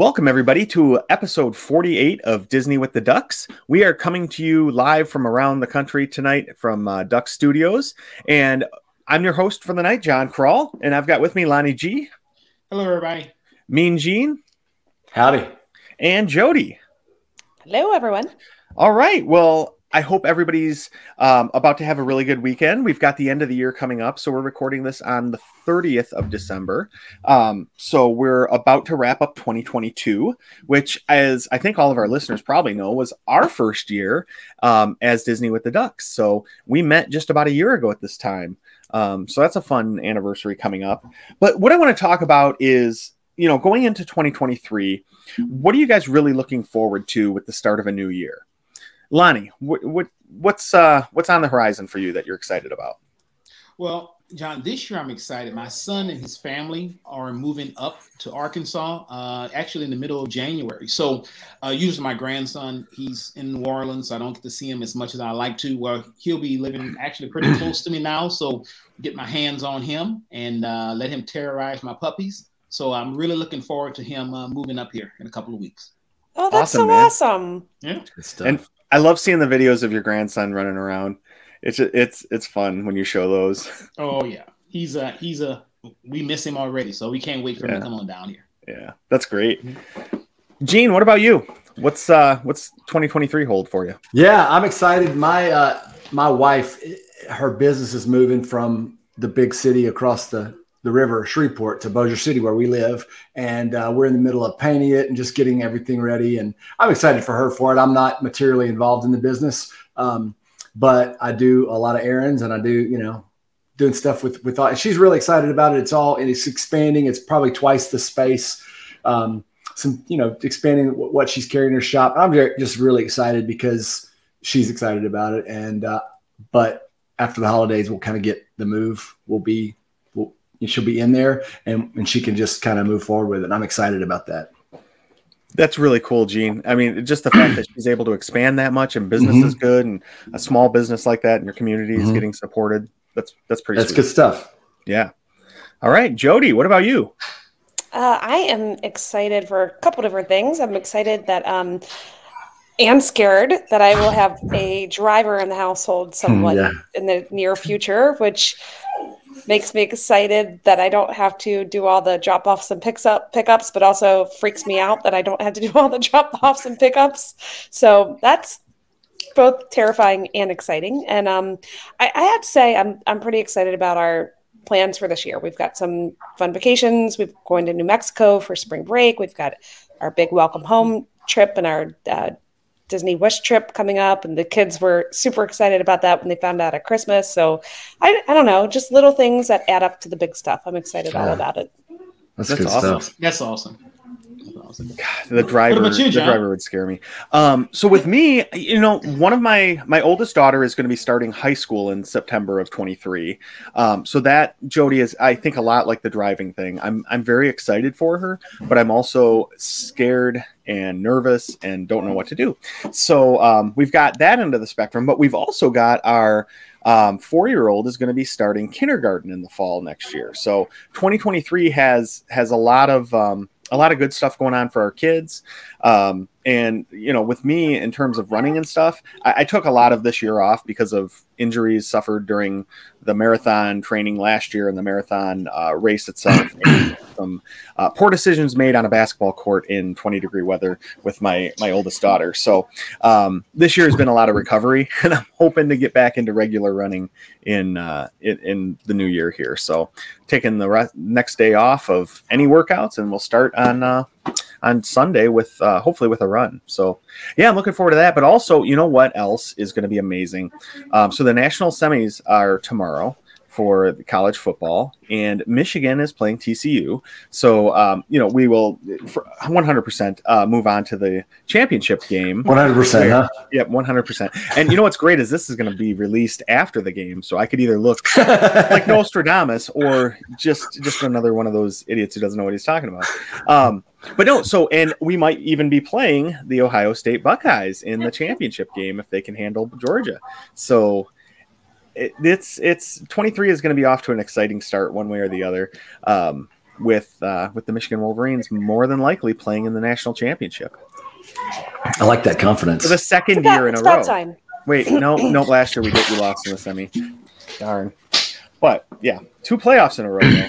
Welcome, everybody, to episode 48 of Disney with the Ducks. We are coming to you live from around the country tonight from uh, Duck Studios. And I'm your host for the night, John Crawl. And I've got with me Lonnie G. Hello, everybody. Mean Gene. Howdy. And Jody. Hello, everyone. All right. Well, I hope everybody's um, about to have a really good weekend. We've got the end of the year coming up, so we're recording this on the 30th of December. Um, so we're about to wrap up 2022, which, as I think all of our listeners probably know, was our first year um, as Disney with the Ducks. So we met just about a year ago at this time. Um, so that's a fun anniversary coming up. But what I want to talk about is, you know, going into 2023, what are you guys really looking forward to with the start of a new year? Lonnie, what, what what's uh, what's on the horizon for you that you're excited about? Well, John, this year I'm excited. My son and his family are moving up to Arkansas, uh, actually in the middle of January. So, uh, usually my grandson, he's in New Orleans, so I don't get to see him as much as I like to. Well, he'll be living actually pretty close to me now, so get my hands on him and uh, let him terrorize my puppies. So I'm really looking forward to him uh, moving up here in a couple of weeks. Oh, that's awesome, so man. awesome! Yeah, good stuff. And I love seeing the videos of your grandson running around. It's it's it's fun when you show those. Oh yeah, he's a he's a we miss him already, so we can't wait for yeah. him to come on down here. Yeah, that's great. Gene, what about you? What's uh what's 2023 hold for you? Yeah, I'm excited. My uh my wife, her business is moving from the big city across the the river, Shreveport, to Bossier City, where we live. And uh, we're in the middle of painting it and just getting everything ready. And I'm excited for her for it. I'm not materially involved in the business, um, but I do a lot of errands and I do, you know, doing stuff with with. All, she's really excited about it. It's all and it's expanding. It's probably twice the space. Um, some, you know, expanding what she's carrying in her shop. I'm just really excited because she's excited about it. And uh, but after the holidays, we'll kind of get the move. We'll be she'll be in there and, and she can just kind of move forward with it. I'm excited about that. That's really cool, Gene. I mean, just the fact that she's able to expand that much and business mm-hmm. is good and a small business like that in your community mm-hmm. is getting supported. That's that's pretty. That's sweet. good stuff. Yeah. All right, Jody. What about you? Uh, I am excited for a couple different things. I'm excited that um, and scared that I will have a driver in the household somewhat yeah. in the near future, which makes me excited that I don't have to do all the drop offs and picks up pickups, but also freaks me out that I don't have to do all the drop offs and pickups. So that's both terrifying and exciting. And um, I, I have to say, I'm I'm pretty excited about our plans for this year. We've got some fun vacations. We're going to New Mexico for spring break. We've got our big welcome home trip and our uh, Disney Wish trip coming up, and the kids were super excited about that when they found out at Christmas. So I, I don't know, just little things that add up to the big stuff. I'm excited all about it. That's, That's awesome. Stuff. That's awesome. God, the driver, you, the driver would scare me. Um, so with me, you know, one of my my oldest daughter is going to be starting high school in September of 23. Um, so that Jody is, I think, a lot like the driving thing. I'm I'm very excited for her, but I'm also scared and nervous and don't know what to do. So um, we've got that end of the spectrum, but we've also got our um, four year old is going to be starting kindergarten in the fall next year. So 2023 has has a lot of um, a lot of good stuff going on for our kids. Um, and you know, with me in terms of running and stuff, I, I, took a lot of this year off because of injuries suffered during the marathon training last year and the marathon uh, race itself. some uh, poor decisions made on a basketball court in 20 degree weather with my my oldest daughter. So um, this year has been a lot of recovery, and I'm hoping to get back into regular running in uh, in, in, the new year here. So taking the rest, next day off of any workouts, and we'll start on uh, on Sunday with uh, hopefully with a run. So yeah, I'm looking forward to that. But also, you know what else is going to be amazing? Um, so the national semis are tomorrow for college football, and Michigan is playing TCU. So, um, you know, we will 100% uh, move on to the championship game. 100%. Huh? Yep, 100%. And you know what's great is this is going to be released after the game, so I could either look like Nostradamus or just just another one of those idiots who doesn't know what he's talking about. Um, but no, so and we might even be playing the Ohio State Buckeyes in the championship game if they can handle Georgia. So it, it's it's 23 is going to be off to an exciting start one way or the other. Um, with uh, with the Michigan Wolverines more than likely playing in the national championship. I like that confidence. For the second about, year in a row. Time. Wait, no, no. Last year we did we lost in the semi. Darn. But yeah, two playoffs in a row. Though.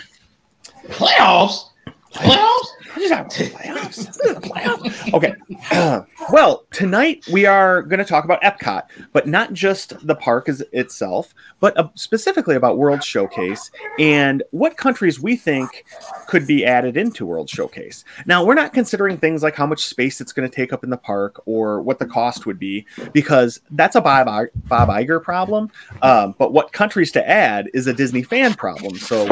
Playoffs. Playoffs. okay. well, tonight we are going to talk about Epcot, but not just the park as itself, but uh, specifically about World Showcase and what countries we think could be added into World Showcase. Now, we're not considering things like how much space it's going to take up in the park or what the cost would be, because that's a Bob, Bob Iger problem. Um, but what countries to add is a Disney fan problem. So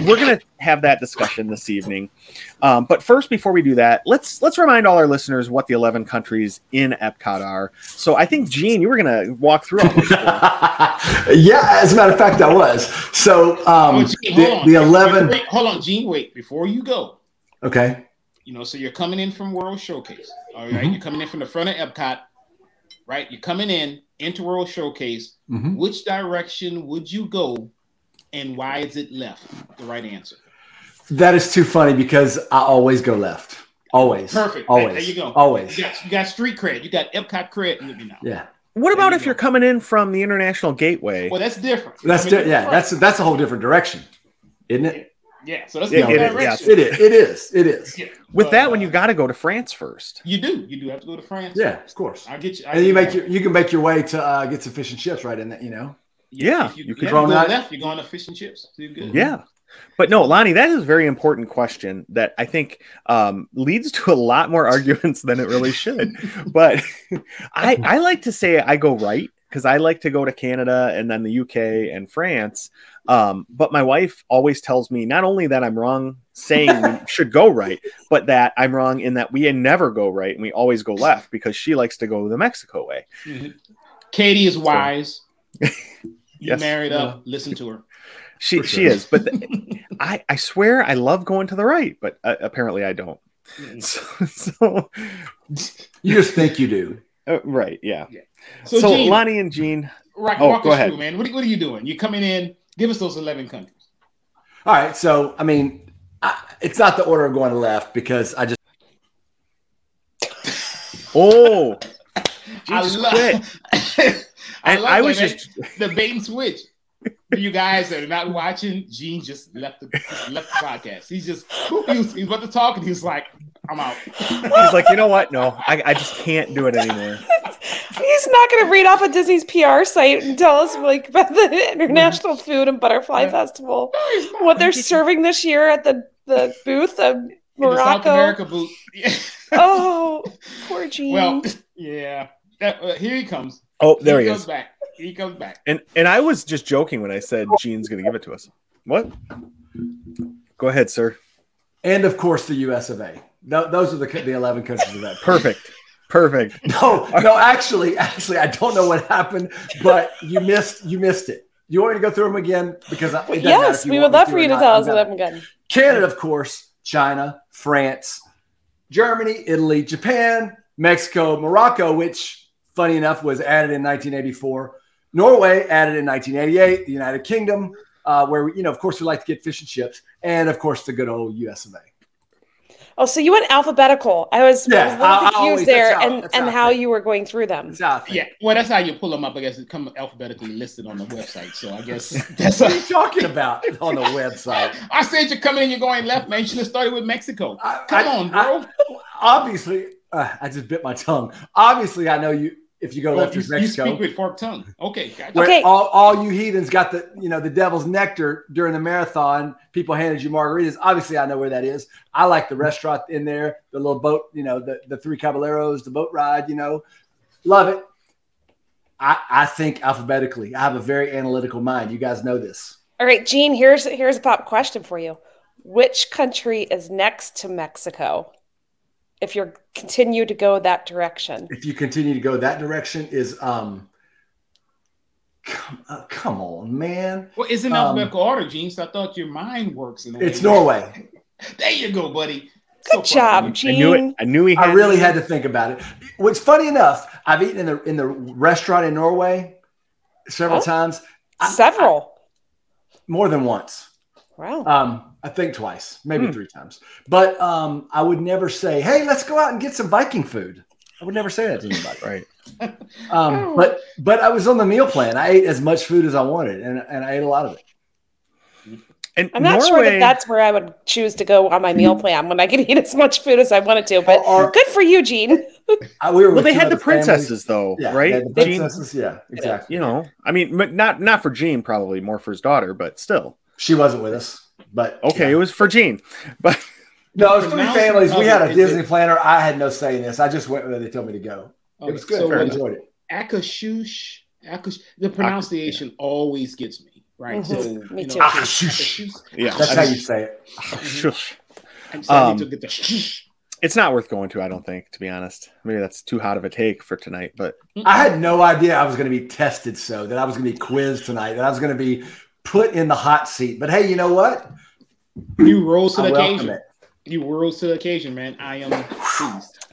we're going to have that discussion this evening. Um, but first, before we do that, let's let's remind all our listeners what the eleven countries in Epcot are. So I think Gene, you were going to walk through all those. yeah, as a matter of fact, I was. So um, oh, Gene, the, the, eleven. Wait, hold on, Gene. Wait before you go. Okay. You know, so you're coming in from World Showcase. All right? mm-hmm. you're coming in from the front of Epcot. Right, you're coming in into World Showcase. Mm-hmm. Which direction would you go, and why is it left? The right answer. That is too funny because I always go left. Always. Perfect. Always. There you go. Always. You got, you got street cred. You got Epcot cred with me now. Yeah. What about you if go. you're coming in from the International Gateway? Well, that's different. That's di- yeah. That's that's a whole different direction, isn't it? Yeah. So that's yeah, it, direction. It is. It is. It is. Yeah. With but, that one, you got to go to France first. You do. You do have to go to France. Yeah, of course. I'll get you. I'll and you make your, you can make your way to uh, get some fish and chips right in that. You know. Yeah, you, you could yeah, go left. You're going to fish and chips. So good. Yeah. But no, Lonnie, that is a very important question that I think um, leads to a lot more arguments than it really should. but I, I like to say I go right because I like to go to Canada and then the UK and France. Um, but my wife always tells me not only that I'm wrong saying we should go right, but that I'm wrong in that we never go right and we always go left because she likes to go the Mexico way. Mm-hmm. Katie is wise. So, you yes. married up. Listen to her. She sure. she is, but the, I I swear I love going to the right, but uh, apparently I don't. So, so, you just think you do, uh, right? Yeah. yeah. So, so Gene, Lonnie and Gene, right? Oh, go ahead, through, man. What are, what are you doing? You're coming in? Give us those eleven countries. All right. So I mean, I, it's not the order of going to left because I just. oh, Jesus I love, I, and I was just the bait and switch. For you guys that are not watching, Gene just left the left the podcast. He's just he was, about to talk and he's like, I'm out. He's like, you know what? No, I, I just can't do it anymore. He's not going to read off of Disney's PR site and tell us like about the International Food and Butterfly Festival, what they're serving this year at the the booth of Morocco. South America booth. oh, poor Gene. Well, yeah. That, uh, here he comes. Oh, there he, he is. Back he comes back. And and I was just joking when I said Gene's going to give it to us. What? Go ahead, sir. And of course, the U.S. of A. No, those are the the eleven countries of that. Perfect. Perfect. No, no. Actually, actually, I don't know what happened, but you missed you missed it. You want me to go through them again? Because yes, we would love for you to tell us them again. Canada, of course, China, France, Germany, Italy, Japan, Mexico, Morocco, which funny enough was added in 1984. Norway added in 1988, the United Kingdom, uh, where, you know, of course, we like to get fish and chips, and of course, the good old US of A. Oh, so you went alphabetical. I was, yeah, I was a little I, confused always, there how, and, and how you were going through them. Yeah, well, that's how you pull them up. I guess it come alphabetically listed on the website. So I guess that's what you're you talking about on the website. I said you're coming and you're going left, man. You should have started with Mexico. I, come on, bro. obviously, uh, I just bit my tongue. Obviously, I know you if you go oh, left you, Mexico. You speak with forked tongue. Okay. Gotcha. Okay. All, all you heathens got the you know the devil's nectar during the marathon. People handed you margaritas. Obviously, I know where that is. I like the restaurant in there, the little boat. You know, the the three caballeros, the boat ride. You know, love it. I I think alphabetically. I have a very analytical mind. You guys know this. All right, Gene. Here's here's a pop question for you. Which country is next to Mexico? If you're continue to go that direction. If you continue to go that direction, is um, come, uh, come on, man. Well, it's in um, alphabetical order, Gene. So I thought your mind works in. It's Norway. there you go, buddy. Good so job, Gene. I knew it. I knew he. Had I really had to think about it. What's funny enough, I've eaten in the in the restaurant in Norway several oh, times. Several. I, I, more than once. Wow. Um, I think twice, maybe hmm. three times. But um, I would never say, "Hey, let's go out and get some Viking food." I would never say that to anybody. right. Um, but but I was on the meal plan. I ate as much food as I wanted, and, and I ate a lot of it. And I'm not Norway, sure that that's where I would choose to go on my meal plan when I could eat as much food as I wanted to. But or, good for you, Gene. Uh, we well, they had the princesses, families. though, yeah, right? The princesses, Gene, yeah, exactly. You know, I mean, not not for Gene, probably more for his daughter, but still, she wasn't with us. But okay, yeah. it was for Gene, but no, it was three families. We had a Disney it, planner. I had no say in this. I just went where they told me to go. Okay, it was good. So I enjoyed it. Akashush, Akash, the pronunciation always gets me right. Mm-hmm. So me too. Know, yeah, that's how you say it. I'm sorry um, to get the it's not worth going to, I don't think, to be honest. Maybe that's too hot of a take for tonight, but I had no idea I was going to be tested so that I was going to be quizzed tonight, that I was going to be put in the hot seat. But hey, you know what? You rose to the occasion. It. You rose to the occasion, man. I am pleased.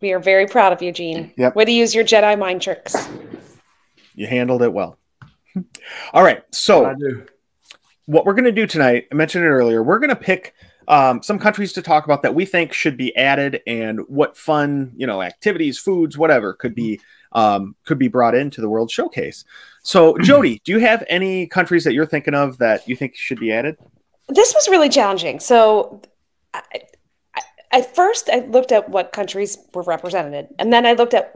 We are very proud of you, Gene. Yep. Way to use your Jedi mind tricks. You handled it well. All right. So, what we're going to do tonight, I mentioned it earlier, we're going to pick um, some countries to talk about that we think should be added and what fun, you know, activities, foods, whatever could be um, could be brought into the World Showcase. So, Jody, do you have any countries that you're thinking of that you think should be added? This was really challenging. So, I, I, at first, I looked at what countries were represented, and then I looked at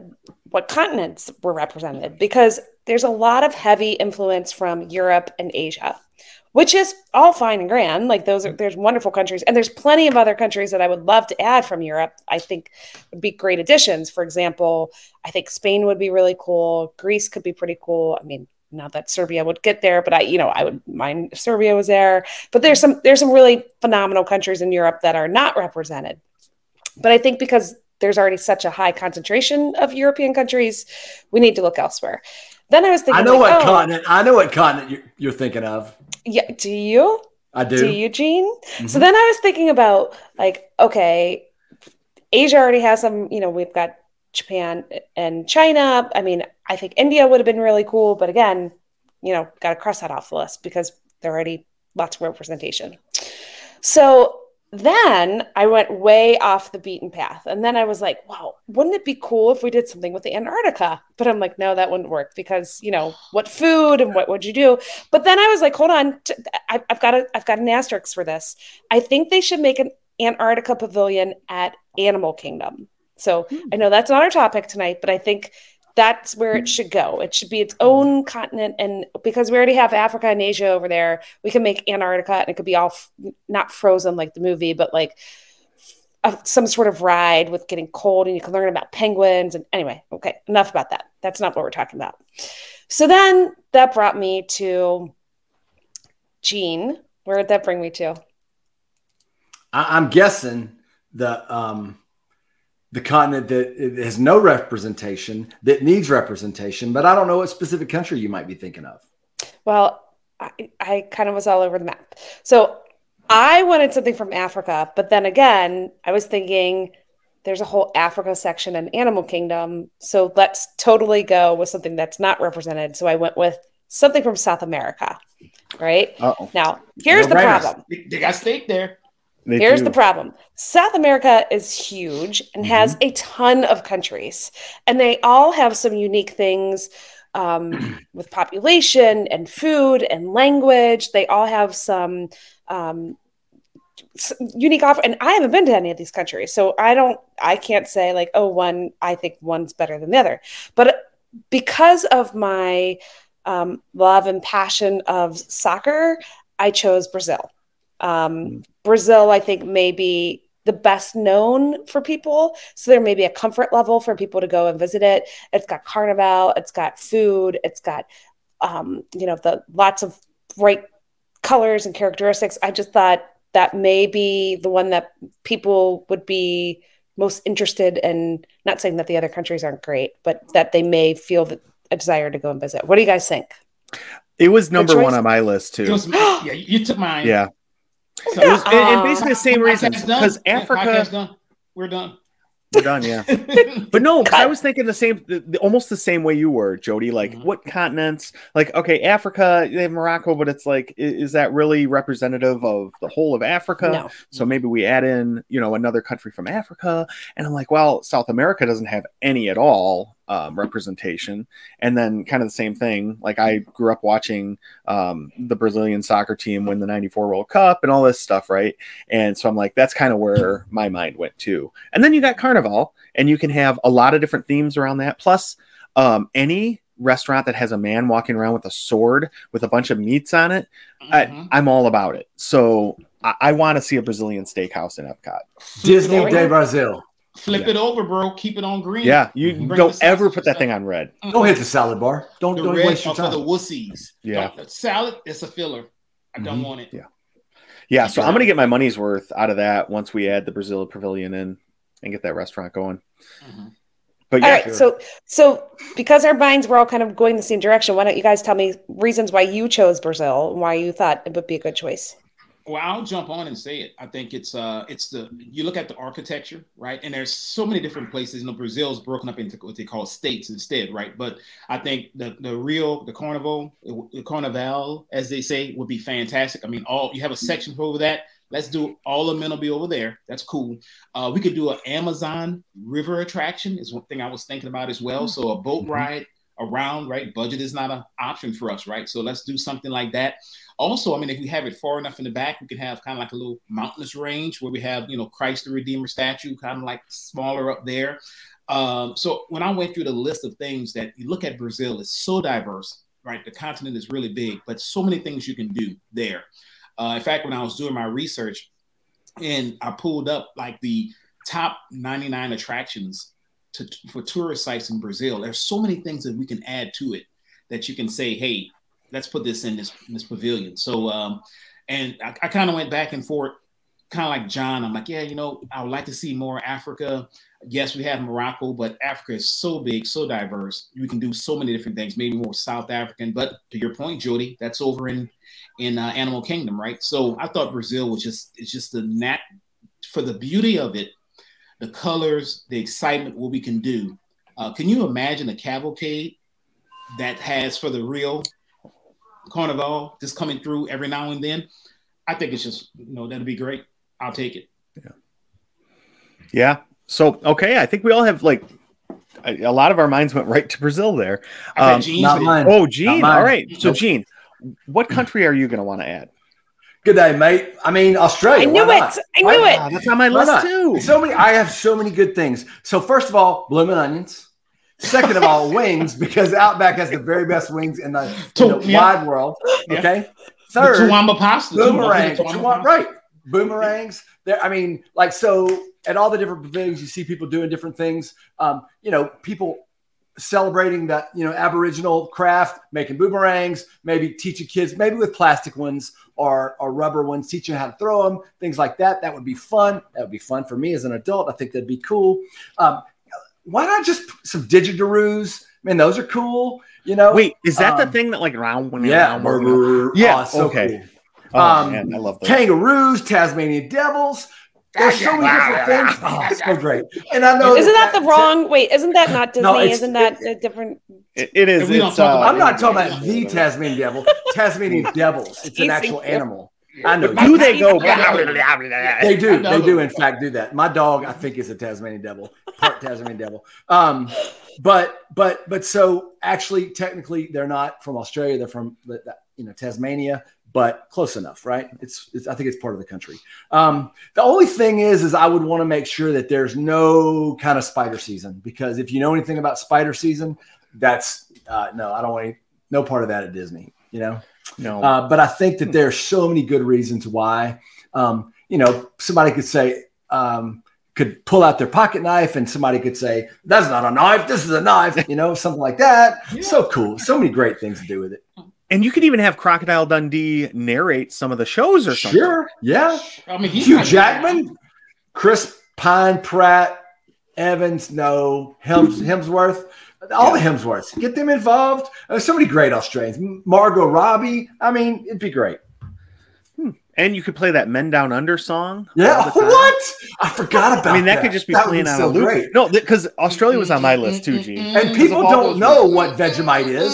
what continents were represented because there's a lot of heavy influence from Europe and Asia which is all fine and grand. Like those are there's wonderful countries, and there's plenty of other countries that I would love to add from Europe. I think would be great additions. For example, I think Spain would be really cool. Greece could be pretty cool. I mean, not that Serbia would get there, but I, you know, I would mind if Serbia was there. But there's some there's some really phenomenal countries in Europe that are not represented. But I think because there's already such a high concentration of European countries, we need to look elsewhere. Then I was thinking, I know like, what oh, continent. I know what continent you're, you're, thinking of. Yeah, do you? I do. Do you, Gene? Mm-hmm. So then I was thinking about like, okay, Asia already has some. You know, we've got Japan and China. I mean, I think India would have been really cool, but again, you know, got to cross that off the list because there are already lots of representation. So then I went way off the beaten path. And then I was like, wow, wouldn't it be cool if we did something with the Antarctica? But I'm like, no, that wouldn't work because, you know, what food and what would you do? But then I was like, hold on, i I've got a, I've got an asterisk for this. I think they should make an Antarctica pavilion at Animal Kingdom. So hmm. I know that's not our topic tonight, but I think that's where it should go. It should be its own continent. And because we already have Africa and Asia over there, we can make Antarctica and it could be all f- not frozen like the movie, but like a, some sort of ride with getting cold and you can learn about penguins. And anyway, okay, enough about that. That's not what we're talking about. So then that brought me to Gene. Where did that bring me to? I- I'm guessing the um, the continent that has no representation that needs representation but i don't know what specific country you might be thinking of. Well i, I kind of was all over the map. So i wanted something from africa but then again i was thinking there's a whole africa section in animal kingdom so let's totally go with something that's not represented. So i went with something from south america right? Uh-oh. now here's no the problem. They got steak there they Here's do. the problem South America is huge and mm-hmm. has a ton of countries, and they all have some unique things um, with population and food and language. They all have some um, unique offer and i haven't been to any of these countries so i don't i can't say like oh one i think one's better than the other but because of my um, love and passion of soccer i chose brazil um, mm. Brazil, I think, may be the best known for people. So there may be a comfort level for people to go and visit it. It's got carnival, it's got food, it's got um, you know the lots of bright colors and characteristics. I just thought that may be the one that people would be most interested in. Not saying that the other countries aren't great, but that they may feel that a desire to go and visit. What do you guys think? It was number one on my list too. Was, yeah, you took mine. Yeah. So, was, and, and, basically the same reason because Africa. We're done. We're done, yeah. but no, I was thinking the same, the, the, almost the same way you were, Jody. Like, mm-hmm. what continents? Like, okay, Africa, they have Morocco, but it's like, is, is, that really representative of the whole of Africa? No. So maybe we add in, you know, another country from Africa. And I'm like, well, South America doesn't have any at all um, representation. And then kind of the same thing. Like I grew up watching um, the Brazilian soccer team win the 94 World Cup and all this stuff, right? And so I'm like, that's kind of where my mind went to. And then you got Carnival, and you can have a lot of different themes around that. Plus, um, any restaurant that has a man walking around with a sword with a bunch of meats on it, mm-hmm. I, am all about it. So I, I want to see a Brazilian steakhouse in Epcot. Disney de Brazil. Flip yeah. it over, bro. Keep it on green. Yeah, you mm-hmm. don't ever put that thing on red. Mm-hmm. Don't hit the salad bar. Don't, the don't red waste your time. for the wussies. Yeah, salad. It's a filler. I don't mm-hmm. want it. Yeah, yeah. So I'm gonna get my money's worth out of that once we add the Brazil Pavilion in and get that restaurant going. Mm-hmm. But yeah, all right, sure. so so because our minds were all kind of going the same direction, why don't you guys tell me reasons why you chose Brazil and why you thought it would be a good choice? Well, I'll jump on and say it. I think it's uh it's the you look at the architecture, right? And there's so many different places. You know, Brazil's broken up into what they call states instead, right? But I think the the real the carnival, the carnival, as they say, would be fantastic. I mean, all you have a section over that. Let's do all of men will be over there. That's cool. Uh, we could do an Amazon River attraction. Is one thing I was thinking about as well. So a boat mm-hmm. ride around, right? Budget is not an option for us, right? So let's do something like that. Also, I mean, if we have it far enough in the back, we can have kind of like a little mountainous range where we have, you know, Christ the Redeemer statue, kind of like smaller up there. Um, so when I went through the list of things that you look at Brazil, it's so diverse, right? The continent is really big, but so many things you can do there. Uh, in fact, when I was doing my research and I pulled up like the top 99 attractions to, for tourist sites in Brazil, there's so many things that we can add to it that you can say, hey, let's put this in this this pavilion. So, um, and I, I kind of went back and forth, kind of like John. I'm like, yeah, you know, I would like to see more Africa. Yes, we have Morocco, but Africa is so big, so diverse. We can do so many different things. Maybe more South African, but to your point, Jody, that's over in in uh, Animal Kingdom, right? So I thought Brazil was just it's just the nat for the beauty of it the colors, the excitement, what we can do. Uh, can you imagine a cavalcade that has for the real carnival just coming through every now and then? I think it's just, you know, that'd be great. I'll take it. Yeah. Yeah. So, okay. I think we all have like a, a lot of our minds went right to Brazil there. Um, not mine. Oh, Gene. All right. So, Gene, what country are you going to want to add? Good day, mate. I mean, Australia. I knew it. I knew Why it. That's on my Why list not? too. So many. I have so many good things. So first of all, blooming onions. Second of all, wings because Outback has the very best wings in the, in the yeah. wide world. Okay. Yeah. Third, the pasta. Boomerang. Toowoomba, right. Boomerangs. There. I mean, like so at all the different pavilions, you see people doing different things. Um, you know, people celebrating that you know aboriginal craft making boomerangs maybe teaching kids maybe with plastic ones or, or rubber ones teaching how to throw them things like that that would be fun that would be fun for me as an adult i think that'd be cool um, why not just some didgeridoos I mean, those are cool. You know. Wait, is that um, the thing that like round when yeah, round, yeah, oh, so okay. Cool. Oh, um, man, I love those. kangaroos, Tasmanian devils. There's so many different things. Oh, it's so great. And I know isn't that, that the wrong? Wait, isn't that not Disney? No, isn't that a different? it, it is. Uh, I'm not talking about the Tasmanian devil. Tasmanian devils. It's an actual animal. I know. Do they go? they do. They do. In fact, do that. My dog, I think, is a Tasmanian devil, part Tasmanian devil. Um, but but but so actually, technically, they're not from Australia. They're from you know Tasmania but close enough, right? It's, it's, I think it's part of the country. Um, the only thing is, is I would want to make sure that there's no kind of spider season because if you know anything about spider season, that's uh, no, I don't want any, no part of that at Disney, you know. No, uh, but I think that there are so many good reasons why. Um, you know, somebody could say. Um, could pull out their pocket knife and somebody could say, That's not a knife, this is a knife, you know, something like that. Yeah. So cool. So many great things to do with it. And you could even have Crocodile Dundee narrate some of the shows or something. Sure. Yeah. I mean, Hugh Jackman, Chris Pine Pratt, Evans, no, Hems, Hemsworth, all yeah. the Hemsworths. Get them involved. There's so many great Australians. Margot Robbie. I mean, it'd be great. Hmm. And you could play that "Men Down Under" song. Yeah, what? I forgot about. I mean, that, that. could just be that playing out so loop. Great. No, because Australia was on my list too, G. And people don't know what Vegemite is.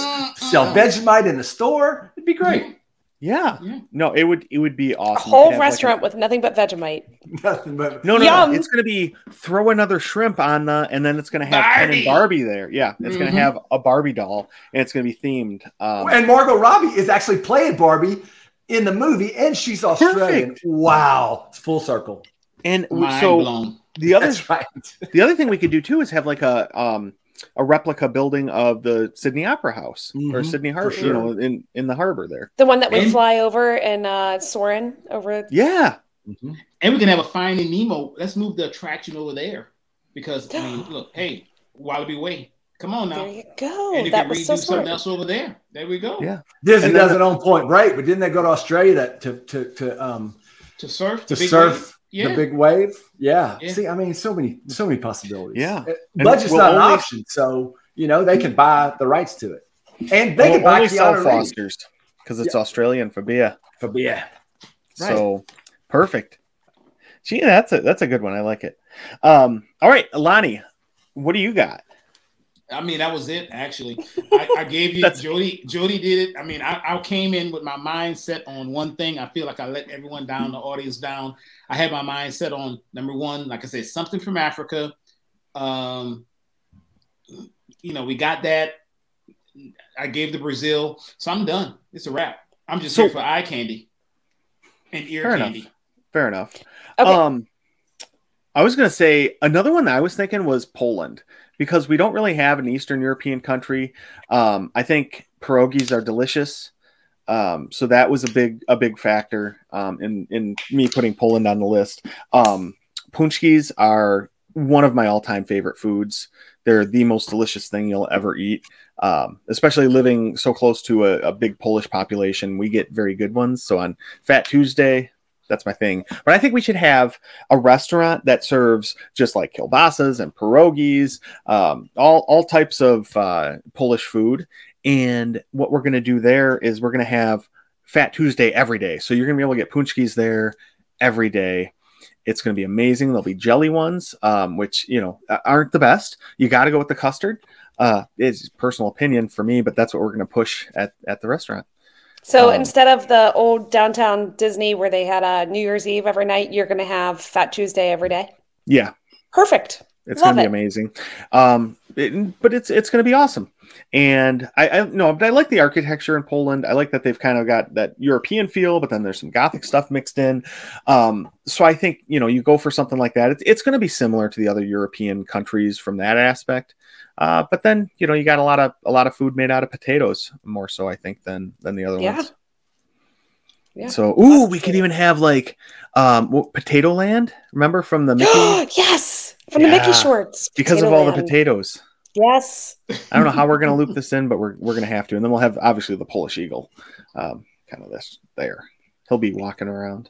Sell Vegemite in the store. It'd be great. Yeah. yeah. No, it would it would be awesome. A whole restaurant like a, with nothing but Vegemite. Nothing but no, no, no, It's gonna be throw another shrimp on the, and then it's gonna have Barbie. Ken and Barbie there. Yeah, it's mm-hmm. gonna have a Barbie doll, and it's gonna be themed. Um, and Margot Robbie is actually playing Barbie in the movie, and she's Australian. Perfect. Wow, it's full circle. And Mind so blown. the other right. the other thing we could do too is have like a um a replica building of the Sydney Opera House mm-hmm, or Sydney Harbor, sure. you know, in in the harbor there. The one that would and, fly over and uh Soarin' over. Yeah. Mm-hmm. And we can have a Finding Nemo. Let's move the attraction over there because I mean, look, hey, Wallaby Way. Come on now. There you go. And you that can redo so something else over there. There we go. Yeah. Disney does it on point break, but didn't they go to Australia to to to um to surf to surf yeah. the big wave. Yeah. yeah. See, I mean, so many, so many possibilities. Yeah. Uh, budget's we'll not only, an option, so you know they can buy the rights to it, and they we'll can buy only sell Fosters because it's yeah. Australian for beer. For beer. Right. So perfect. Gee, that's a that's a good one. I like it. Um, all right, Lonnie, what do you got? I mean, that was it. Actually, I, I gave you Jody. Jody did it. I mean, I, I, came in with my mindset on one thing. I feel like I let everyone down, the audience down. I had my mindset on number one, like I said, something from Africa. Um, you know, we got that. I gave the Brazil, so I'm done. It's a wrap. I'm just so, here for eye candy and ear fair candy. Enough. Fair enough. Okay. Um, I was gonna say another one that I was thinking was Poland because we don't really have an Eastern European country. Um, I think pierogies are delicious. Um, so that was a big a big factor um, in in me putting Poland on the list. Um, punchkis are one of my all time favorite foods. They're the most delicious thing you'll ever eat. Um, especially living so close to a, a, big Polish population, we get very good ones. So on Fat Tuesday, that's my thing. But I think we should have a restaurant that serves just like kielbasas and pierogies, um, all all types of uh, Polish food. And what we're going to do there is we're going to have Fat Tuesday every day. So you're going to be able to get punchkis there every day. It's going to be amazing. There'll be jelly ones, um, which you know aren't the best. You got to go with the custard. Uh, it's personal opinion for me, but that's what we're going to push at at the restaurant. So um, instead of the old downtown Disney where they had a New Year's Eve every night, you're going to have Fat Tuesday every day. Yeah. Perfect. It's going to be amazing. Um, it, but it's it's going to be awesome. And I, I no, but I like the architecture in Poland. I like that they've kind of got that European feel, but then there's some Gothic stuff mixed in. Um, so I think you know you go for something like that. It's it's going to be similar to the other European countries from that aspect. Uh, but then you know you got a lot of a lot of food made out of potatoes more so I think than than the other yeah. ones. Yeah. So ooh, we could even have like um what, Potato Land. Remember from the Mickey? yes, from yeah. the Mickey shorts. Because of all Land. the potatoes. Yes. I don't know how we're gonna loop this in, but we're we're gonna have to, and then we'll have obviously the Polish eagle, um, kind of this there. He'll be walking around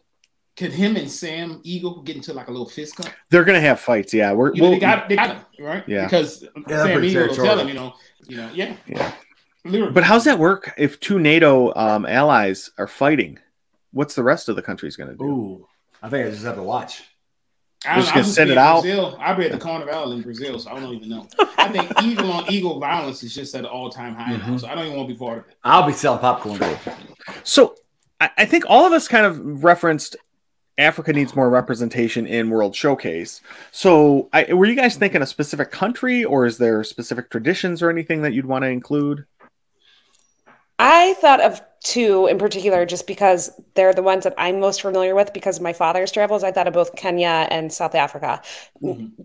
could him and Sam Eagle get into like a little fist cut? They're gonna have fights, yeah. We're you know, they got they got it, right? Yeah, because yeah, Sam Eagle will tell him, you know, you know, yeah, yeah. Literally. But how's that work if two NATO um, allies are fighting? What's the rest of the countries gonna do? Ooh, I think I just have to watch. I'm just gonna send it out. Brazil. I'll be at the Carnival in Brazil, so I don't even know. I think eagle on eagle violence is just at an all time high mm-hmm. now, so I don't even want to be part of it. I'll be selling popcorn. So I think all of us kind of referenced Africa needs more representation in World Showcase. So, I, were you guys thinking a specific country, or is there specific traditions or anything that you'd want to include? I thought of two in particular, just because they're the ones that I'm most familiar with because of my father's travels. I thought of both Kenya and South Africa. Mm-hmm.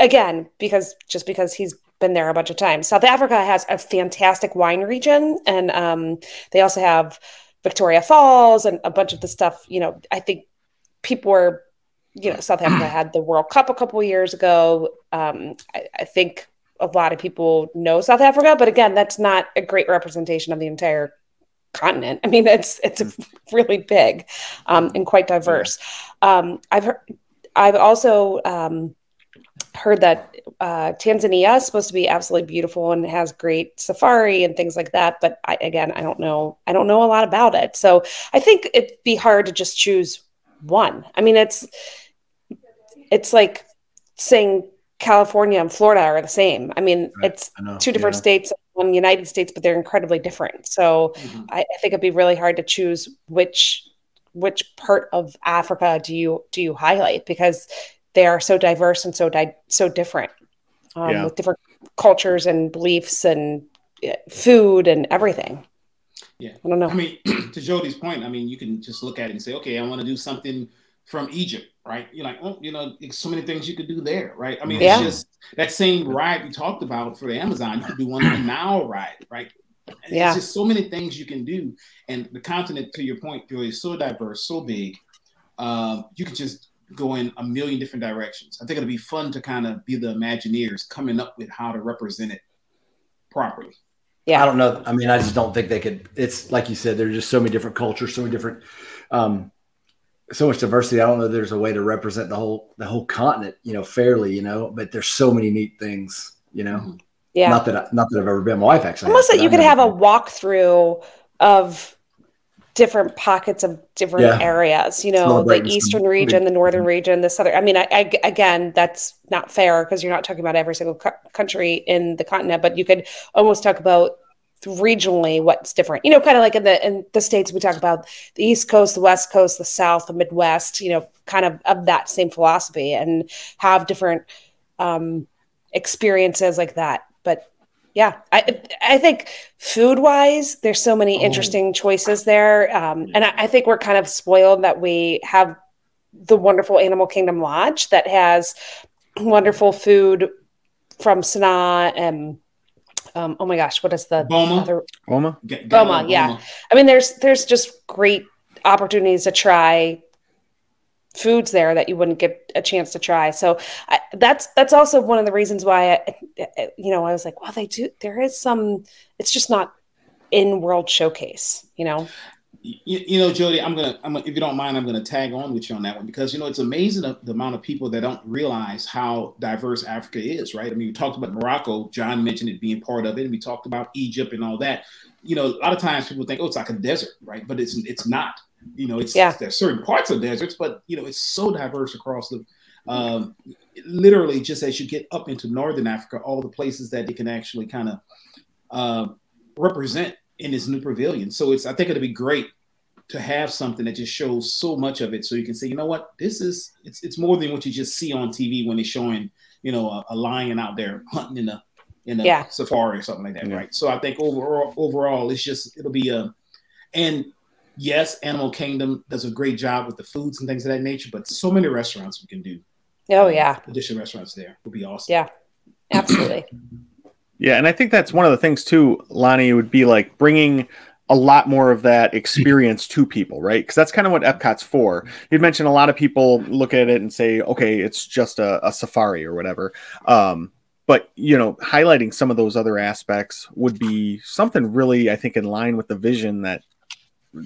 Again, because just because he's been there a bunch of times. South Africa has a fantastic wine region, and um, they also have Victoria Falls and a bunch of the stuff. You know, I think people were, you know, South Africa had the World Cup a couple years ago. Um, I, I think a lot of people know South Africa, but again, that's not a great representation of the entire continent. I mean, it's it's really big um, and quite diverse. Um, I've heard, I've also um, heard that uh, Tanzania is supposed to be absolutely beautiful and has great safari and things like that. But I, again, I don't know. I don't know a lot about it, so I think it'd be hard to just choose one. I mean, it's it's like saying California and Florida are the same. I mean, right. it's I two different yeah. states, one United States, but they're incredibly different. So mm-hmm. I, I, think it'd be really hard to choose which which part of Africa do you do you highlight because they are so diverse and so di- so different um, yeah. with different cultures and beliefs and uh, food and everything. Yeah, I don't know. I mean, to Jody's point, I mean, you can just look at it and say, okay, I want to do something from Egypt, right? You're like, oh, you know, so many things you could do there, right? I mean, yeah. it's just that same ride we talked about for the Amazon. You could do one the Nile ride, right? Yeah. It's just so many things you can do. And the continent, to your point, Joy, is so diverse, so big. Um, you could just go in a million different directions. I think it'll be fun to kind of be the Imagineers coming up with how to represent it properly. Yeah. I don't know. I mean, I just don't think they could. It's like you said, there's just so many different cultures, so many different, um, so much diversity. I don't know there's a way to represent the whole the whole continent, you know, fairly, you know. But there's so many neat things, you know. Mm-hmm. Yeah. Not that I, not that I've ever been. My wife actually. Almost that you could have a walkthrough of different pockets of different yeah. areas you know the eastern region the northern region the southern i mean I, I again that's not fair because you're not talking about every single country in the continent but you could almost talk about regionally what's different? You know kind of like in the in the states we talk about the east coast the west coast the south the midwest you know kind of of that same philosophy and have different um experiences like that. But yeah i i think food wise there's so many oh. interesting choices there um, and I, I, think we're kind of spoiled that we have the wonderful animal kingdom lodge that has wonderful food from sanaa and um, oh my gosh what is the boma other boma boma yeah i mean there's there's just great opportunities to try foods there that you wouldn't get a chance to try. So I, that's that's also one of the reasons why I, you know I was like, well, they do. There is some. It's just not in World Showcase. You know. You, you know, Jody, I'm gonna, I'm gonna, if you don't mind, I'm gonna tag on with you on that one because you know it's amazing the, the amount of people that don't realize how diverse Africa is, right? I mean, we talked about Morocco, John mentioned it being part of it, and we talked about Egypt and all that. You know, a lot of times people think, oh, it's like a desert, right? But it's it's not you know, it's yeah. there's certain parts of deserts, but you know, it's so diverse across the um, literally just as you get up into northern Africa, all the places that it can actually kind of uh, represent in this new pavilion. So it's I think it'll be great to have something that just shows so much of it, so you can say, you know what, this is it's it's more than what you just see on TV when they're showing, you know, a, a lion out there hunting in a in a yeah. safari or something like that, yeah. right? So I think overall overall it's just it'll be a and yes, Animal Kingdom does a great job with the foods and things of that nature, but so many restaurants we can do. Oh yeah, additional restaurants there would be awesome. Yeah, absolutely. yeah, and I think that's one of the things too, Lonnie, would be like bringing a lot more of that experience to people, right? Because that's kind of what Epcot's for. You'd mentioned a lot of people look at it and say, okay, it's just a, a safari or whatever. Um, but you know, highlighting some of those other aspects would be something really, I think, in line with the vision that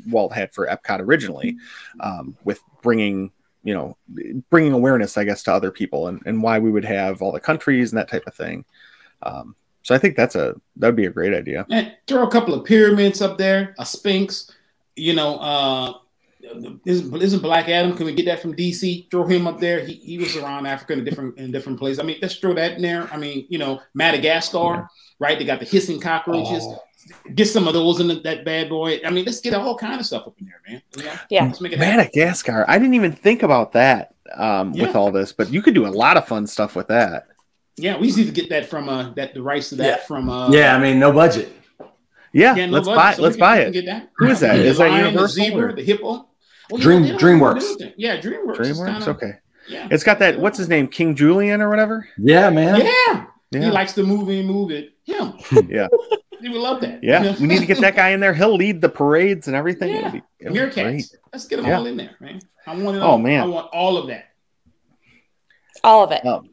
Walt had for Epcot originally, um, with bringing you know bringing awareness, I guess, to other people and, and why we would have all the countries and that type of thing. Um, so I think that's a that would be a great idea. And throw a couple of pyramids up there, a Sphinx. You know, uh, isn't, isn't Black Adam? Can we get that from DC? Throw him up there. He, he was around Africa in different in different places. I mean, let's throw that in there. I mean, you know, Madagascar, right? They got the hissing cockroaches. Oh get some of those in the, that bad boy. I mean, let's get all kind of stuff up in there, man. Yeah, yeah. Let's make it Madagascar. Happen. I didn't even think about that um, yeah. with all this, but you could do a lot of fun stuff with that. Yeah, we just need to get that from uh that the rights to that yeah. from uh yeah. I mean, no budget. Yeah, yeah no let's budget. buy so let's can, buy it. Who is that? Is that Universal? The zebra, the hippo. Well, Dream DreamWorks. Yeah, DreamWorks. DreamWorks. Kinda, okay. Yeah. It's got that. What's his name? King Julien or whatever. Yeah, man. Yeah. yeah. He likes to move and move it. Him. yeah. He would love that. Yeah, we need to get that guy in there. He'll lead the parades and everything. Yeah. It'll be, it'll Meerkats. Let's get them yeah. all in there, man. I want it. all. Oh all. man, I want all of that. All of it. Um,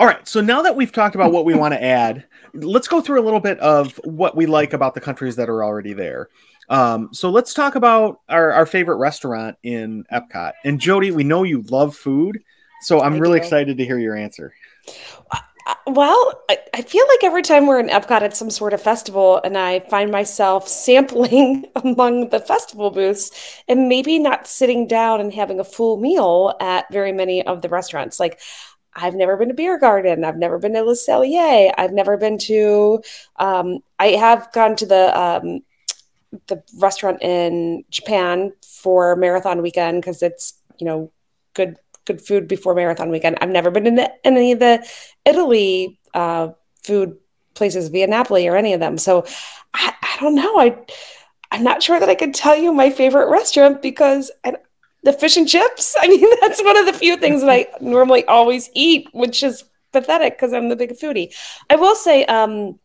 all right. So now that we've talked about what we want to add, let's go through a little bit of what we like about the countries that are already there. Um, so let's talk about our, our favorite restaurant in Epcot. And Jody, we know you love food, so I'm I really do. excited to hear your answer. Well, I, I, feel like every time we're in Epcot at some sort of festival, and I find myself sampling among the festival booths and maybe not sitting down and having a full meal at very many of the restaurants. Like, I've never been to Beer Garden. I've never been to Le Cellier. I've never been to. Um, I have gone to the um, the restaurant in Japan for marathon weekend because it's you know good good food before marathon weekend. I've never been in any of the Italy uh, food places via Napoli or any of them. So I, I, don't know. I I'm not sure that I could tell you my favorite restaurant because I, the fish and chips. I mean, that's one of the few things that I normally always eat, which is pathetic because I'm the big foodie. I will say, um,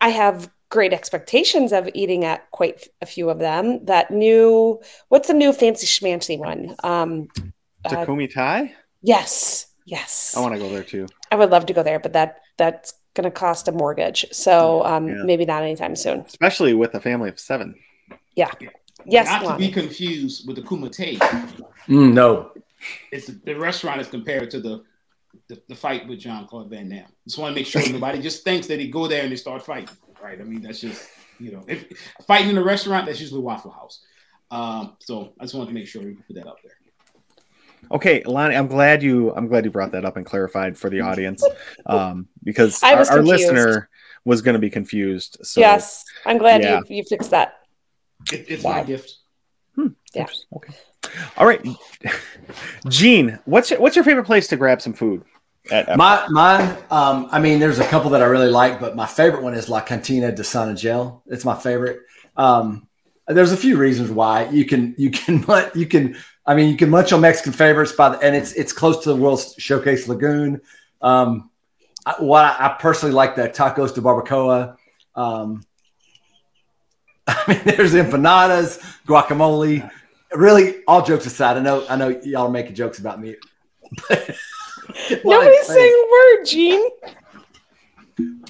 I have great expectations of eating at quite a few of them. That new, what's the new fancy schmancy one? Um, Takumi-Tei? Yes. Yes. I want to go there too. I would love to go there, but that that's going to cost a mortgage. So um, yeah. maybe not anytime soon. Especially with a family of seven. Yeah. Yes. Not to be confused with the Kumite. Mm, no. It's the restaurant is compared to the, the, the fight with Jean-Claude Van Damme. Just want to make sure nobody just thinks that he go there and they start fighting. Right. I mean, that's just you know, if fighting in a restaurant, that's usually Waffle House. Um, so I just wanted to make sure we put that out there. Okay, Lonnie, I'm glad you I'm glad you brought that up and clarified for the audience, um, because our, our, listener was going to be confused. So, yes, I'm glad yeah. you, you fixed that. It, it's wow. my gift. Hmm. Yeah. Okay. All right, Gene, what's your, what's your favorite place to grab some food? At, my mine, um, I mean, there's a couple that I really like, but my favorite one is La Cantina de San Angel. It's my favorite. Um, there's a few reasons why you can you can you can I mean, you can munch on Mexican favorites by the, and it's it's close to the World Showcase Lagoon. Um, I, what I, I, personally like the tacos de barbacoa. Um, I mean, there's empanadas, guacamole. Really, all jokes aside, I know I know y'all are making jokes about me. Nobody's saying word, Gene.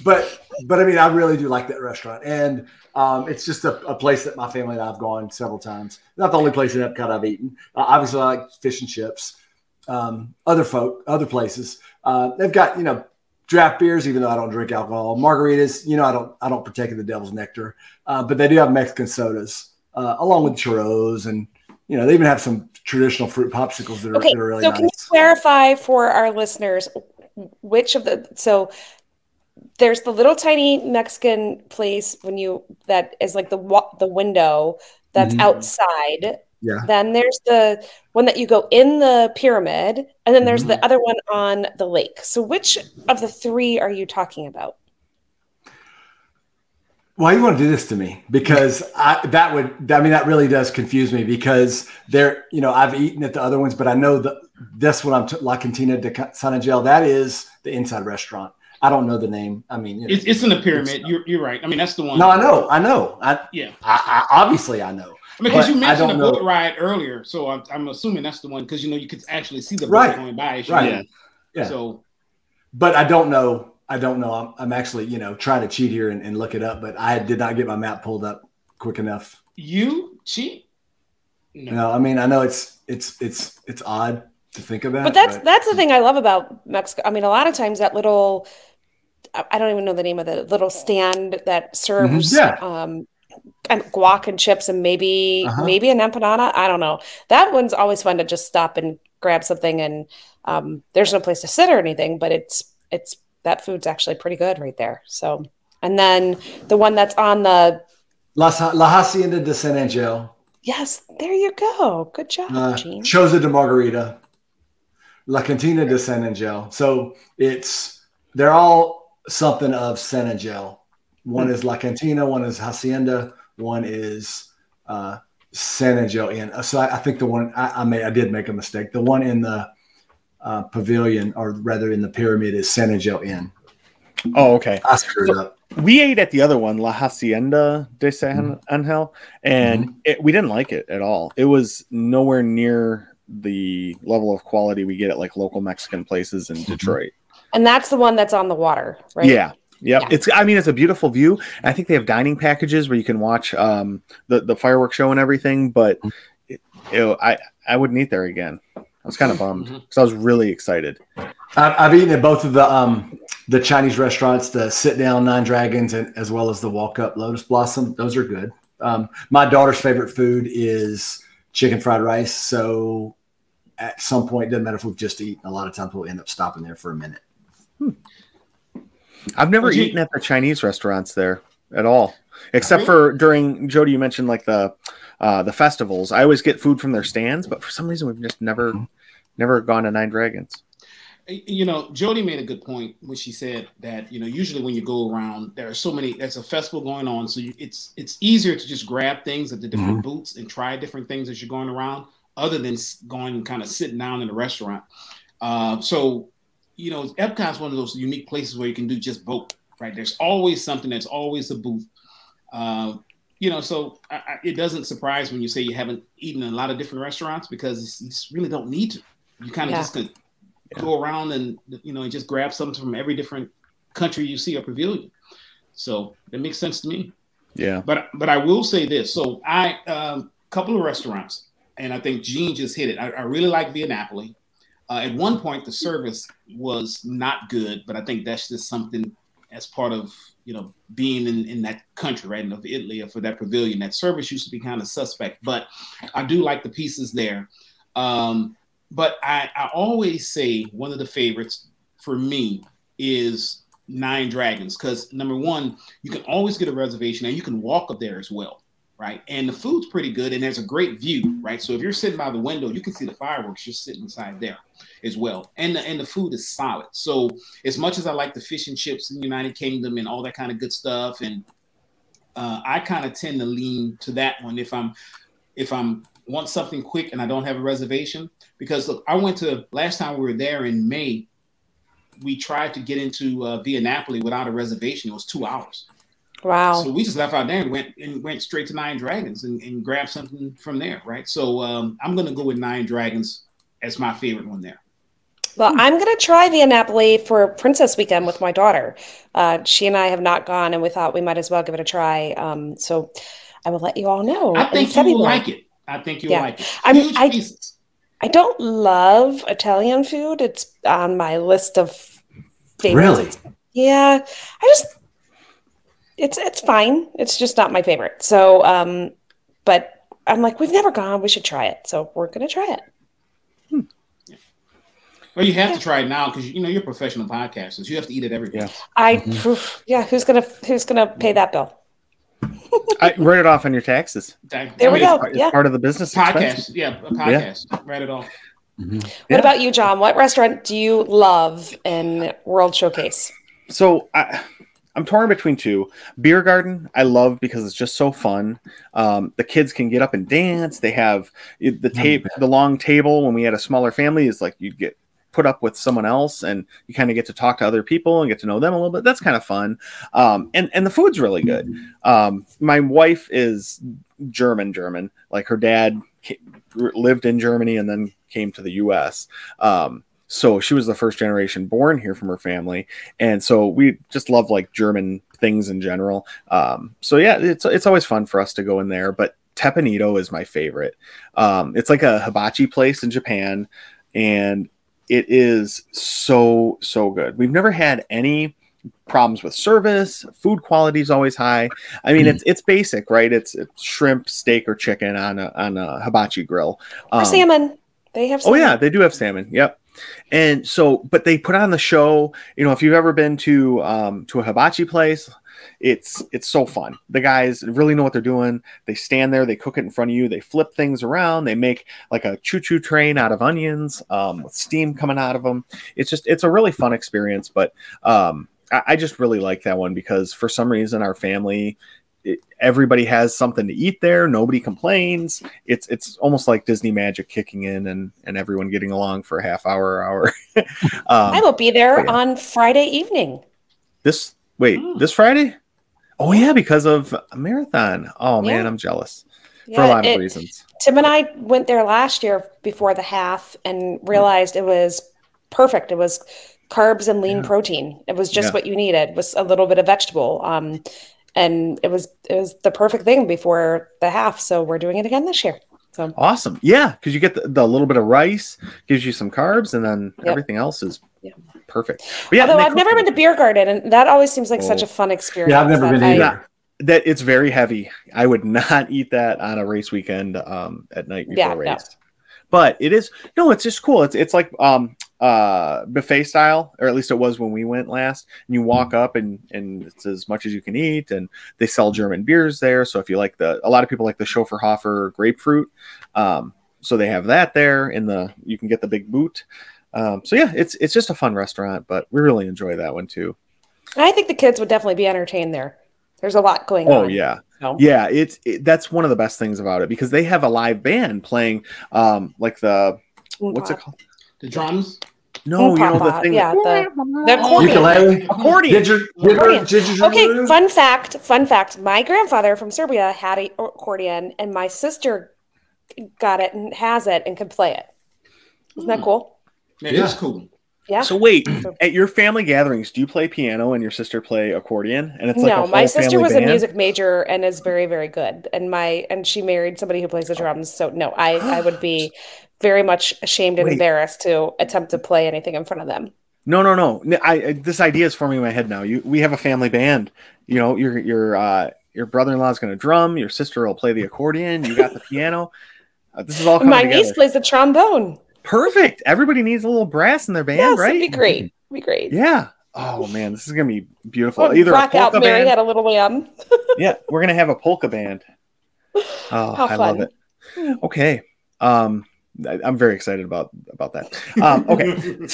But but I mean, I really do like that restaurant, and um, it's just a, a, place that my family and I've gone several times. Not the only place in Epcot I've eaten. Uh, obviously, I like fish and chips. Um, other folk, other places, uh, they've got you know draft beers, even though I don't drink alcohol. Margaritas, you know, I don't I don't partake of the devil's nectar, uh, but they do have Mexican sodas uh, along with churros, and you know they even have some traditional fruit popsicles that are, okay, that are really so nice. can you clarify for our listeners which of the so there's the little tiny Mexican place when you that is like the the window that's mm-hmm. outside. Yeah. Then there's the one that you go in the pyramid, and then there's mm-hmm. the other one on the lake. So which of the three are you talking about? Why you want to do this to me? Because I, that would, I mean, that really does confuse me because there, you know, I've eaten at the other ones, but I know that this one I'm t- La Cantina de San Angel, that is the inside restaurant. I don't know the name. I mean, you know, it's, it's in the pyramid. You're, you're right. I mean, that's the one. No, I know. I know. I, yeah. I, I, obviously, I know. I mean, because you mentioned the boat ride earlier, so I'm, I'm assuming that's the one because you know you could actually see the boat right. going by. Right. Yeah. yeah. So, but I don't know. I don't know. I'm, I'm actually, you know, trying to cheat here and, and look it up, but I did not get my map pulled up quick enough. You cheat? No. no I mean, I know it's it's it's it's odd to think about. But that's but. that's the thing I love about Mexico. I mean, a lot of times that little I don't even know the name of the little stand that serves mm-hmm. yeah. um, and guac and chips and maybe uh-huh. maybe an empanada. I don't know. That one's always fun to just stop and grab something and um, there's no place to sit or anything, but it's it's that food's actually pretty good right there. So and then the one that's on the La, La Hacienda de San Angel. Yes, there you go. Good job, uh, Gene. Choza de Margarita. La Cantina de San Angel. So it's they're all something of San Angel. One is La Cantina, one is Hacienda, one is uh, San Angel Inn. Uh, so I, I think the one I, I, made, I did make a mistake. The one in the uh, pavilion, or rather in the pyramid, is San Angel Inn. Oh, okay. I screwed so up. We ate at the other one, La Hacienda de San mm-hmm. Angel, and mm-hmm. it, we didn't like it at all. It was nowhere near the level of quality we get at like local Mexican places in mm-hmm. Detroit. And that's the one that's on the water, right? Yeah. Yep. Yeah. It's I mean it's a beautiful view. I think they have dining packages where you can watch um the, the fireworks show and everything, but mm. it, it, I I wouldn't eat there again. I was kind of bummed because mm-hmm. I was really excited. I've, eaten at both of the um, the Chinese restaurants, the sit down Nine Dragons, and as well as the walk up Lotus Blossom. Those are good. Um, my daughter's favorite food is chicken fried rice. So at some point, doesn't matter if we've just eaten. A lot of times we'll end up stopping there for a minute. Hmm. I've never you, eaten at the Chinese restaurants there at all, except for during Jody. You mentioned like the uh, the festivals. I always get food from their stands, but for some reason we've just never mm-hmm. never gone to Nine Dragons. You know, Jody made a good point when she said that you know usually when you go around, there are so many. There's a festival going on, so you, it's it's easier to just grab things at the different mm-hmm. booths and try different things as you're going around, other than going and kind of sitting down in a restaurant. Uh, so you know, Epcot's one of those unique places where you can do just both. Right? There's always something. There's always a booth. Uh, you know, so I, I, it doesn't surprise when you say you haven't eaten in a lot of different restaurants because you really don't need to. You kind of yeah. just can yeah. go around and you know and just grab something from every different country you see a pavilion. So it makes sense to me. Yeah. But but I will say this. So I a um, couple of restaurants, and I think Gene just hit it. I, I really like Via Napoli. Uh, at one point, the service was not good, but I think that's just something as part of you know being in, in that country, right, of Italy or for that pavilion. That service used to be kind of suspect, but I do like the pieces there. Um, but I, I always say one of the favorites for me is Nine Dragons because number one, you can always get a reservation and you can walk up there as well right? And the food's pretty good, and there's a great view, right? So if you're sitting by the window, you can see the fireworks just sitting inside there as well. And the, and the food is solid. So as much as I like the fish and chips in the United Kingdom and all that kind of good stuff, and uh, I kind of tend to lean to that one if I'm if I'm want something quick and I don't have a reservation. Because look, I went to last time we were there in May. We tried to get into uh, Via Napoli without a reservation. It was two hours. Wow. So we just left out there and went and went straight to Nine Dragons and, and grabbed something from there, right? So um, I'm gonna go with Nine Dragons as my favorite one there. Well, I'm going to try Via Napoli for Princess Weekend with my daughter. Uh, she and I have not gone, and we thought we might as well give it a try. Um, so I will let you all know. I think you will like it. I think you'll yeah. like it. I mean, I, I don't love Italian food. It's on my list of favorites. Really? Yeah. I just it's it's fine. It's just not my favorite. So, um, but I'm like, we've never gone. We should try it. So we're gonna try it. Hmm. Well, you have yeah. to try it now because you know you're professional podcasters. You have to eat it every day. Yeah. I mm-hmm. yeah. Who's gonna Who's gonna pay that bill? I write it off on your taxes. There I we go. It's yeah. part of the business podcast. Expense. Yeah, a podcast. Yeah. Write it off. Mm-hmm. What yeah. about you, John? What restaurant do you love in World Showcase? So I I'm torn between two. Beer garden, I love because it's just so fun. Um, the kids can get up and dance. They have the tape, the long table. When we had a smaller family, is like you'd get put up with someone else, and you kind of get to talk to other people and get to know them a little bit. That's kind of fun. Um, and and the food's really good. Um, my wife is German, German. Like her dad lived in Germany and then came to the U.S. Um, so she was the first generation born here from her family, and so we just love like German things in general. Um, so yeah, it's it's always fun for us to go in there. But Teppan Edo is my favorite. Um, it's like a hibachi place in Japan, and it is so so good. We've never had any problems with service. Food quality is always high. I mean, mm. it's it's basic, right? It's, it's, shrimp, steak, or chicken on a on a hibachi grill. Um, or salmon. They have. Salmon. Oh yeah, they do have salmon. Yep. And so, but they put on the show. You know, if you've ever been to um, to a hibachi place, it's it's so fun. The guys really know what they're doing. They stand there, they cook it in front of you, they flip things around, they make like a choo choo train out of onions um, with steam coming out of them. It's just it's a really fun experience. But um, I, I just really like that one because for some reason our family it, everybody has something to eat there. Nobody complains. It's it's almost like Disney magic kicking in and and everyone getting along for a half hour hour. um, I will be there yeah. on Friday evening. This wait oh. this Friday? Oh yeah, because of a marathon. Oh man. I'm jealous yeah, for a lot it, of reasons. Tim and I went there last year before the half and realized it was perfect. It was carbs and lean protein. It was just what you needed. It was a little bit of vegetable. Um, and it was it was the perfect thing before the half. So we're doing it again this year. So. Awesome. Yeah, because you get the, the, little bit of rice, gives you some carbs, and then yep. everything else is yeah. perfect. But yeah, Although I've never been to beer garden, and that always seems like oh. such a fun experience. Yeah, I've never been either. that it's very heavy. I would not eat that on a race weekend um, at night before yeah, race. No. But it is no, it's just cool. It's it's like um uh buffet style or at least it was when we went last and you walk up and and it's as much as you can eat and they sell german beers there so if you like the a lot of people like the schofferhofer grapefruit um so they have that there in the you can get the big boot um so yeah it's it's just a fun restaurant but we really enjoy that one too i think the kids would definitely be entertained there there's a lot going oh, on. Oh yeah. No? Yeah, it's it, that's one of the best things about it because they have a live band playing um like the what's it called? The drums. No, you know the thing. Yeah, the, the accordion. Accordion. accordion. Okay, fun fact. Fun fact. My grandfather from Serbia had a accordion, and my sister got it and has it and can play it. Isn't that hmm. cool? It yeah. is cool. Yeah. So wait, at your family gatherings, do you play piano and your sister play accordion? And it's like no, my sister was band? a music major and is very, very good. And my and she married somebody who plays the drums. So no, I I would be very much ashamed and wait. embarrassed to attempt to play anything in front of them. No, no, no. I, I this idea is forming in my head now. You we have a family band. You know, your your uh your brother-in-law is going to drum. Your sister will play the accordion. You got the piano. Uh, this is all my together. niece plays the trombone. Perfect. Everybody needs a little brass in their band, yes, right? It'd be great. It'd be great. Yeah. Oh man, this is gonna be beautiful. Well, Either rock out Mary band. had a little lamb. yeah, we're gonna have a polka band. Oh, I love it. Okay. Um, I, am very excited about about that. Um, okay,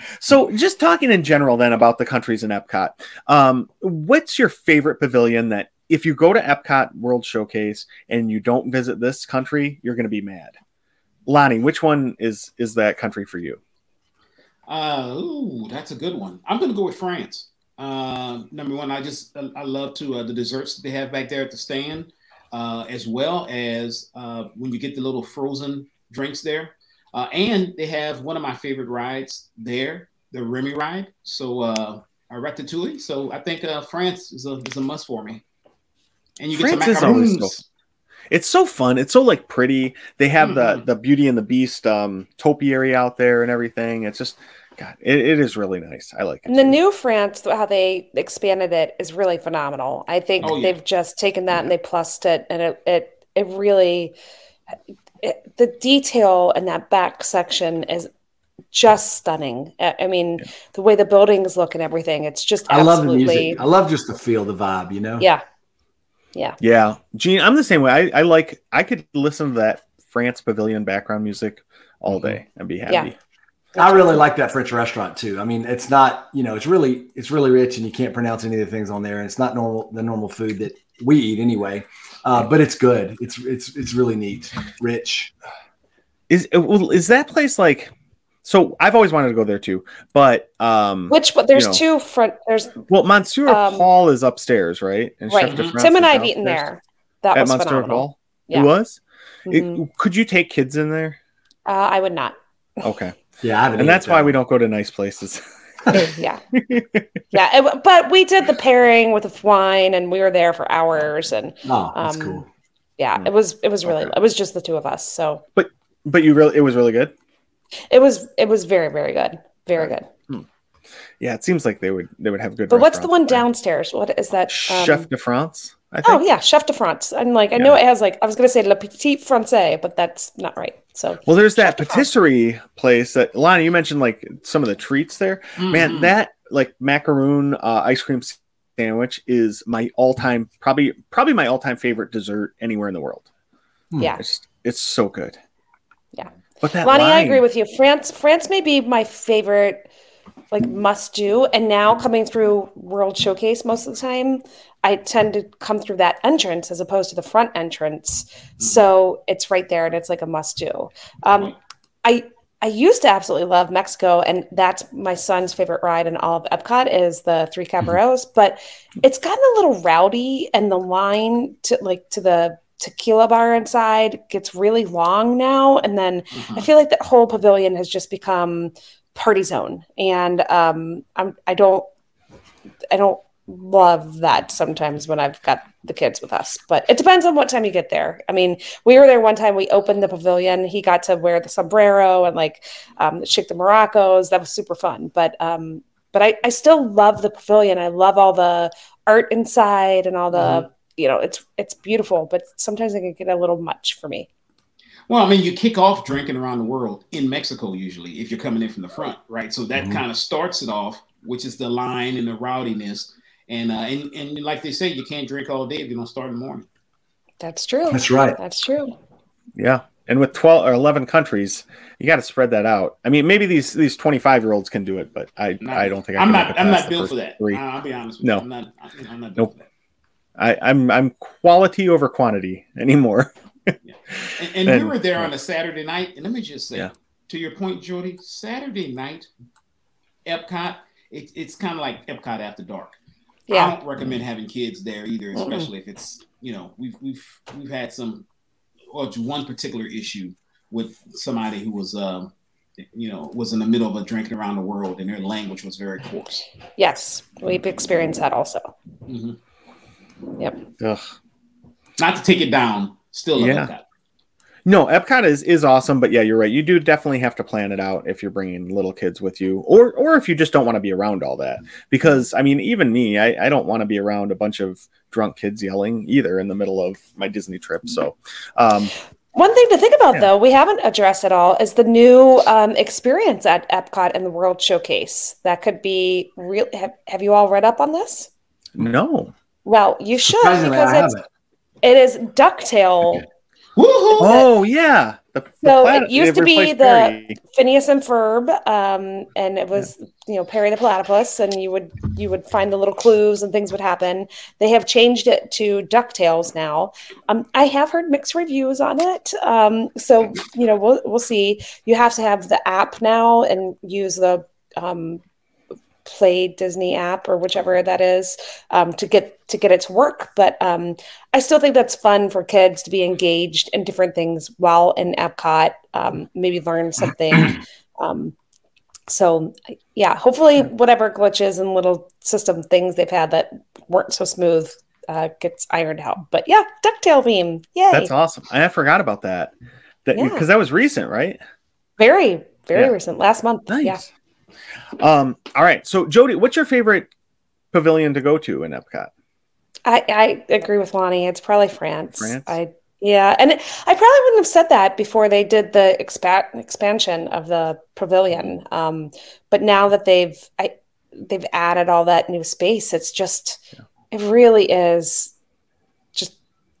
so just talking in general then about the countries in Epcot. Um, what's your favorite pavilion that if you go to Epcot World Showcase and you don't visit this country, you're going to be mad? Lonnie, which one is is that country for you? Uh, ooh, that's a good one. I'm going to go with France. Uh, number one, I just I love to uh, the desserts that they have back there at the stand, uh, as well as uh, when you get the little frozen drinks there, uh, and they have one of my favorite rides there, the Remy ride. So uh, a ratatouille. So I think uh, France is a is a must for me. And you get France some macaroons. It's so fun. It's so like pretty. They have mm-hmm. the the Beauty and the Beast um topiary out there and everything. It's just God, it, it is really nice. I like it. And the new France, how they expanded it, is really phenomenal. I think oh, yeah. they've just taken that yeah. and they plussed it, and it it it really it, the detail in that back section is just stunning. I mean, yeah. the way the buildings look and everything, it's just I love the music. I love just the feel, the vibe, you know? Yeah. Yeah. Yeah. Gene, I'm the same way. I, I like, I could listen to that France Pavilion background music all mm-hmm. day and be happy. Yeah. I really like that French restaurant too. I mean, it's not, you know, it's really, it's really rich and you can't pronounce any of the things on there. And it's not normal, the normal food that we eat anyway. Uh, but it's good. It's, it's, it's really neat, rich. Is, is that place like, so I've always wanted to go there too, but um, which but there's you know, two front. There's well, Monsieur um, Paul is upstairs, right? And right. Tim and I've eaten there. That At was Monsieur phenomenal. Paul. Yeah. It was. Mm-hmm. It, could you take kids in there? Uh, I would not. Okay. yeah, and that's that. why we don't go to nice places. yeah, yeah. It, but we did the pairing with the wine, and we were there for hours. And oh, that's um, cool. Yeah, yeah, it was. It was really. Okay. It was just the two of us. So. But but you really it was really good. It was it was very very good, very good. Hmm. Yeah, it seems like they would they would have good. But what's the one downstairs? What is that? Um, Chef de France. Oh yeah, Chef de France. I'm like I yeah. know it has like I was gonna say Le Petit Français, but that's not right. So well, there's that patisserie place that Lonnie you mentioned like some of the treats there. Mm-hmm. Man, that like macaroon uh, ice cream sandwich is my all time probably probably my all time favorite dessert anywhere in the world. Yeah, it's, it's so good. But that Lonnie, line... I agree with you. France, France may be my favorite, like must do. And now coming through World Showcase most of the time, I tend to come through that entrance as opposed to the front entrance. Mm-hmm. So it's right there, and it's like a must do. Um, I I used to absolutely love Mexico, and that's my son's favorite ride in all of Epcot is the Three. Caballeros. Mm-hmm. But it's gotten a little rowdy, and the line to like to the tequila bar inside gets really long now and then mm-hmm. i feel like that whole pavilion has just become party zone and um I'm, i don't i don't love that sometimes when I've got the kids with us. But it depends on what time you get there. I mean, we were there one time. We opened the pavilion. He got to wear the sombrero and like um, shake the maracas. That was super fun. But um, but I, I still love the pavilion. I love all the art inside and all the mm-hmm. You know it's it's beautiful. But sometimes it can get a little much for me. Well, I mean, you kick off drinking around the world in Mexico usually if you're coming in from the front, right? So that mm-hmm. kind of starts it off, which is the line and the rowdiness and uh, and and like they say, you can't drink all day if you don't start in the morning. That's true. That's right. That's true. Yeah. And with 12 or 11 countries, you got to spread that out. I mean, maybe these these 25 year olds can do it, but I not, I don't think I am not I'm not built for that. Three. I'll be honest with no. you. I'm not I'm not built nope. for that. I, I'm I'm quality over quantity anymore. yeah. and, and, and, we were there on a Saturday night, and let me just say, yeah. to your point, Jody, Saturday night, Epcot, it, it's kind of like Epcot after dark. Yeah. I don't recommend having kids there either, especially mm if it's you know we've we've we've had some or one particular issue with somebody who was um you know was in the middle of a drinking around the world and their language was very coarse. Yes, we've experienced that also. Mm-hmm. Yep. Ugh. Not to take it down, still yeah. No, Epcot is is awesome, but yeah, you're right. You do definitely have to plan it out if you're bringing little kids with you, or or if you just don't want to be around all that. Because I mean, even me, I, I don't want to be around a bunch of drunk kids yelling either in the middle of my Disney trip. So, um, one thing to think about yeah. though, we haven't addressed at all, is the new um, experience at Epcot and the World Showcase. That could be real. Have, have you all read up on this? No. Well, you should because it's, it is Ducktail. Okay Oh yeah. The, so the it used to be the Perry. Phineas and Ferb, um, and it was yeah. you know Perry the platypus, and you would you would find the little clues and things would happen. They have changed it to Ducktales now. Um, I have heard mixed reviews on it, um, so you know we'll we'll see. You have to have the app now and use the um, Play Disney app or whichever that is um, to get to get it to work. But um, I still think that's fun for kids to be engaged in different things while in Epcot. Um, maybe learn something. Um, so yeah, hopefully whatever glitches and little system things they've had that weren't so smooth uh, gets ironed out. But yeah, Ducktail theme, yay! That's awesome. I forgot about that. That because yeah. that was recent, right? Very, very yeah. recent. Last month. Nice. Yeah. Um, all right. So, Jody, what's your favorite pavilion to go to in Epcot? I, I agree with Lonnie. It's probably France. France. I yeah, and it, I probably wouldn't have said that before they did the expa- expansion of the pavilion. Um, but now that they've I, they've added all that new space, it's just yeah. it really is just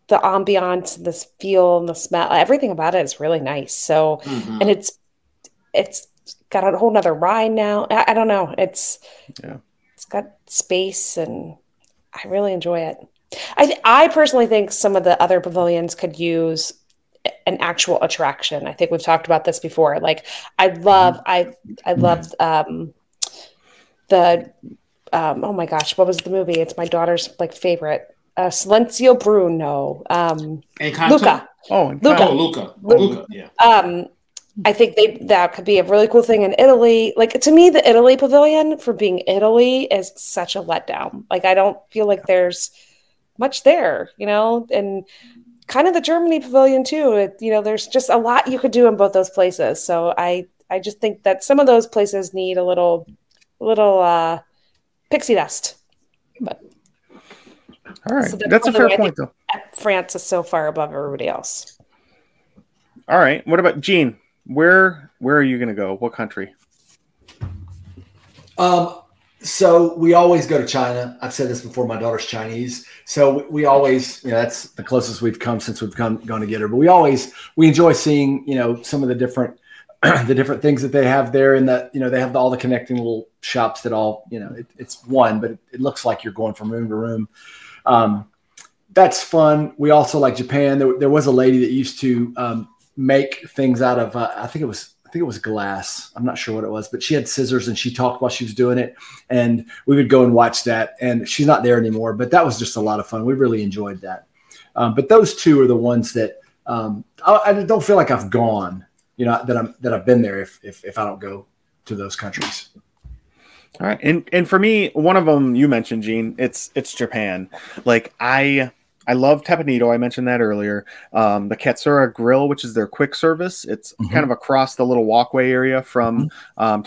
the ambiance, this feel, and the smell. Everything about it is really nice. So, mm-hmm. and it's it's got a whole nother ride now. I, I don't know. It's yeah. It's got space, and I really enjoy it. I th- I personally think some of the other pavilions could use an actual attraction. I think we've talked about this before. Like I love mm-hmm. I I love um the um oh my gosh, what was the movie? It's my daughter's like favorite. Uh Silenzio Bruno. Um Luca. Oh, Luca. Oh, Luca. Luca. Luca. Yeah. Um I think they that could be a really cool thing in Italy. Like to me, the Italy pavilion for being Italy is such a letdown. Like I don't feel like there's much there, you know, and kind of the Germany pavilion too. It, you know, there's just a lot you could do in both those places. So I I just think that some of those places need a little little uh pixie dust. But all right, so that's a fair point though. France is so far above everybody else. All right, what about Gene? Where where are you going to go? What country? Um, so we always go to China. I've said this before. My daughter's Chinese, so we, we always, you know, that's the closest we've come since we've come gone to get her. But we always we enjoy seeing, you know, some of the different the different things that they have there, and that you know they have all the connecting little shops that all, you know, it, it's one, but it, it, looks like you're going from room to room. Um, that's fun. We also like Japan. There, there was a lady that used to um, make things out of uh, I think it was I think it was glass. I'm not sure what it was, but she had scissors and she talked while she was doing it, and we would go and watch that. And she's not there anymore, but that was just a lot of fun. We really enjoyed that. Um, but those two are the ones that um, I, I, don't feel like I've gone. You know that I'm that I've been there if if, if I don't go to those countries. All right, and and for me, one of them you mentioned, Gene. It's it's Japan. Like I I love Teppan Edo. I mentioned that earlier. Um, the Katsura Grill, which is their quick service, it's mm-hmm. kind of across the little walkway area from mm-hmm. um,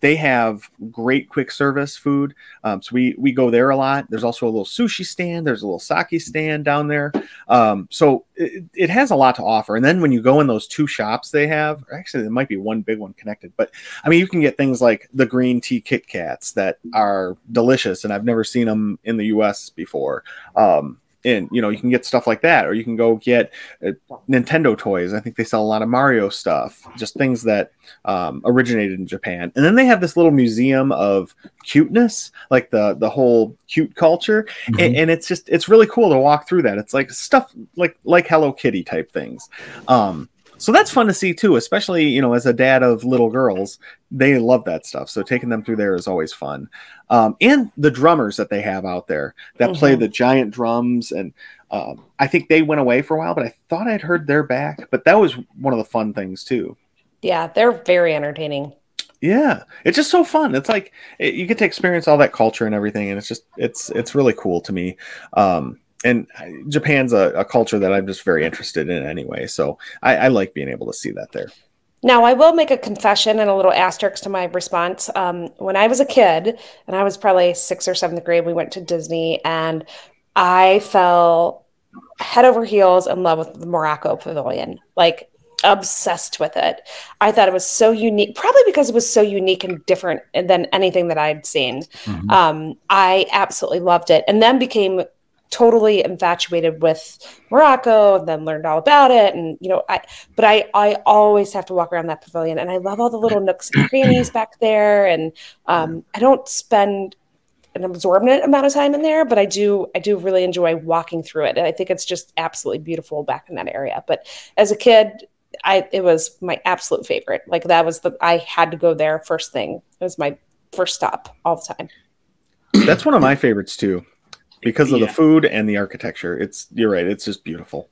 They have great quick service food. Um, so we we go there a lot. There's also a little sushi stand. There's a little sake stand down there. Um, so it, it, has a lot to offer. And then when you go in those two shops they have, actually there might be one big one connected, but I mean you can get things like the green tea Kit Kats that are delicious, and I've never seen them in the U.S. before. Um, and you know you can get stuff like that or you can go get uh, nintendo toys. I think they sell a lot of mario stuff just things that um, originated in japan. And then they have this little museum of cuteness like the the whole cute culture. Mm-hmm. and, and, it's just it's really cool to walk through that. It's like stuff like like hello kitty type things. Um, so that's fun to see too especially you know as a dad of little girls they love that stuff. So taking them through there is always fun. Um, and the drummers that they have out there that mm-hmm. play the giant drums and um, i think they went away for a while but i thought i'd heard they're back but that was one of the fun things too. Yeah they're very entertaining. Yeah it's just so fun. It's like it, you get to experience all that culture and everything and it's just it's it's really cool to me. Um, and Japan's a, a, culture that I'm just very interested in anyway. So I, I, like being able to see that there. Now, I will make a confession and a little asterisk to my response. Um, when I was a kid, and I was probably sixth or seventh grade, we went to Disney, and I fell head over heels in love with the Morocco Pavilion. Like, obsessed with it. I thought it was so unique, probably because it was so unique and different than anything that I'd seen. Mm-hmm. Um, I absolutely loved it, and then became totally infatuated with Morocco and then learned all about it. And, you know, I, but I, I always have to walk around that pavilion and I love all the little nooks and crannies back there. And um, I don't spend an absorbent amount of time in there, but I do, I do really enjoy walking through it. And I think it's just absolutely beautiful back in that area. But as a kid, I, it was my absolute favorite. Like that was the, I had to go there first thing. It was my first stop all the time. That's one of my favorites too because of yeah. the food and the architecture. It's you're right. It's just beautiful.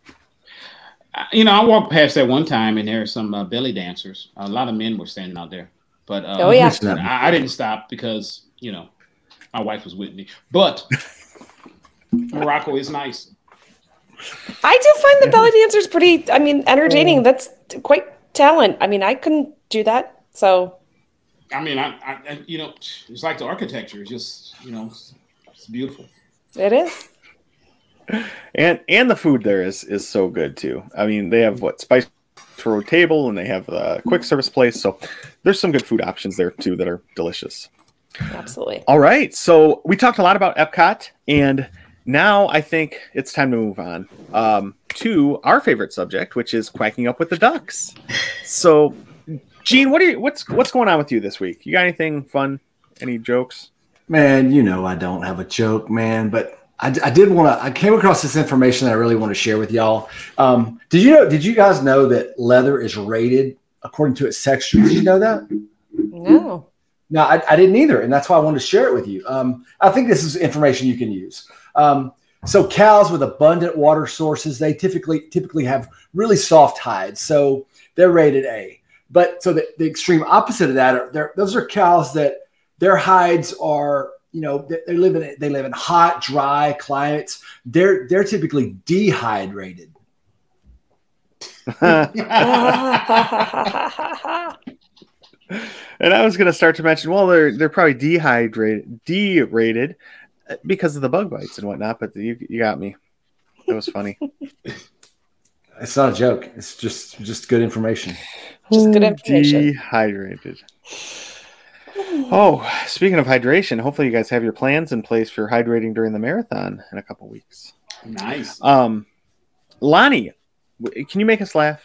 Uh, you know, I walked past that one time, and there are some uh, belly dancers. A lot of men were standing out there, but uh, oh yeah, I, I, didn't stop because you know my wife was with me. But Morocco is nice. I do find the belly dancers pretty. I mean, entertaining. Oh. That's quite talent. I mean, I couldn't do that. So, I mean, I, I you know, it's like the architecture. It's just you know, it's beautiful. It is. And and the food there is is so good too. I mean, they have what spice road table and they have a quick service place. So there's some good food options there too that are delicious. Absolutely. All right. So we talked a lot about Epcot and now I think it's time to move on um, to our favorite subject, which is quacking up with the ducks. So, Gene, what are you, what's what's going on with you this week? You got anything fun? Any jokes? Man, you know I don't have a joke, man, but I, I did want to. I came across this information that I really want to share with y'all. Um, did you know? Did you guys know that leather is rated according to its texture? Did you know that? No. No, I, I didn't either, and that's why I wanted to share it with you. Um, I think this is information you can use. Um, so cows with abundant water sources, they typically typically have really soft hides, so they're rated A. But so the, the extreme opposite of that are those are cows that their hides are you know they, they live in they live in hot dry climates they're they're typically dehydrated and I was going to start to mention, well, they're they're probably dehydrated, derated uh, because of the bug bites and whatnot. But you, you got me. That was funny. it's not a joke. It's just just good information. Just good information. Dehydrated. Oh, speaking of hydration, hopefully you guys have your plans in place for hydrating during the marathon in a couple weeks. Nice. Um, Lonnie, can you make us laugh?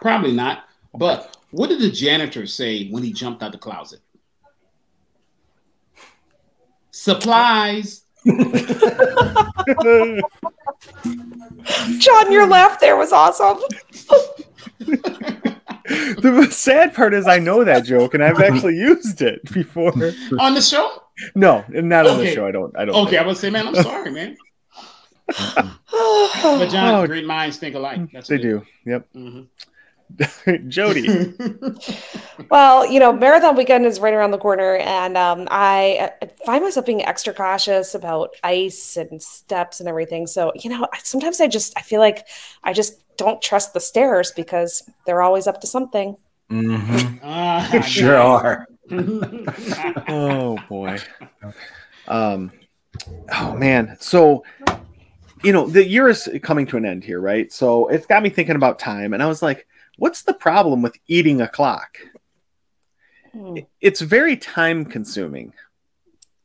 Probably not. But what did the janitor say when he jumped out the closet? Supplies. John, your laugh there was awesome. the sad part is I know that joke and I've actually used it before on the show. No, not on the show. I don't. I don't. Okay, I would say, man, I'm sorry, man. but John, oh, great minds think alike. That's they do. Yep. Mm-hmm. Jody. well, you know, marathon weekend is right around the corner, and um, I find myself being extra cautious about ice and steps and everything. So, you know, sometimes I just I feel like I just don't trust the stairs because they're always up to something. Mm-hmm. Uh, sure are. oh boy. Um. Oh man. So you know, the year is coming to an end here, right? So it's got me thinking about time. And I was like, what's the problem with eating a clock? Hmm. It's very time consuming.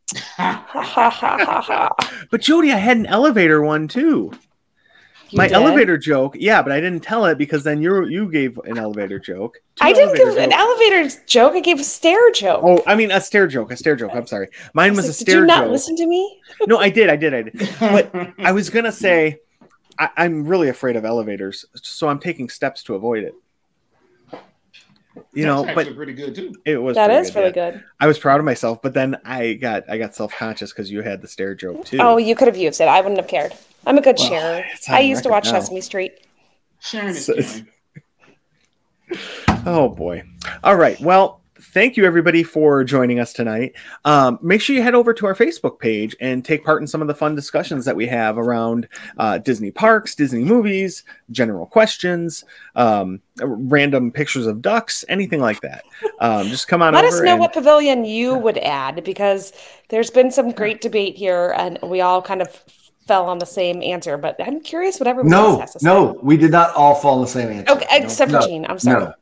but Jody, I had an elevator one too. You My did? elevator joke, yeah, but I didn't tell it because then you you gave an elevator joke. I didn't give jokes. an elevator joke. I gave a stair joke. Oh, I mean a stair joke. A stair joke. I'm sorry. Mine was, was like, a stair joke. Did you not listen to me? no, I did. I did. I did. But I was gonna say, I, I'm really afraid of elevators, so I'm taking steps to avoid it. You know but pretty good too. it was that is good, really yeah. good. I was proud of myself but then i got i got self-conscious because you had the stair joke too. Oh you could have used it. I wouldn't have cared. I'm a good well, sharer. i used to watch now. sesame street. Sharing so, oh boy. All right well thank you everybody for joining us tonight. Um, make sure you head over to our Facebook page and take part in some of the fun discussions that we have around uh, Disney parks, Disney movies, general questions, um, random pictures of ducks, anything like that. Um, just come on. Let us know and... what pavilion you would add because there's been some great debate here, and we all kind of fell on the same answer, but I'm curious what everyone no, else has to say. No, we did not all fall on the same answer. Okay, except no, for Gene. I'm sorry. No.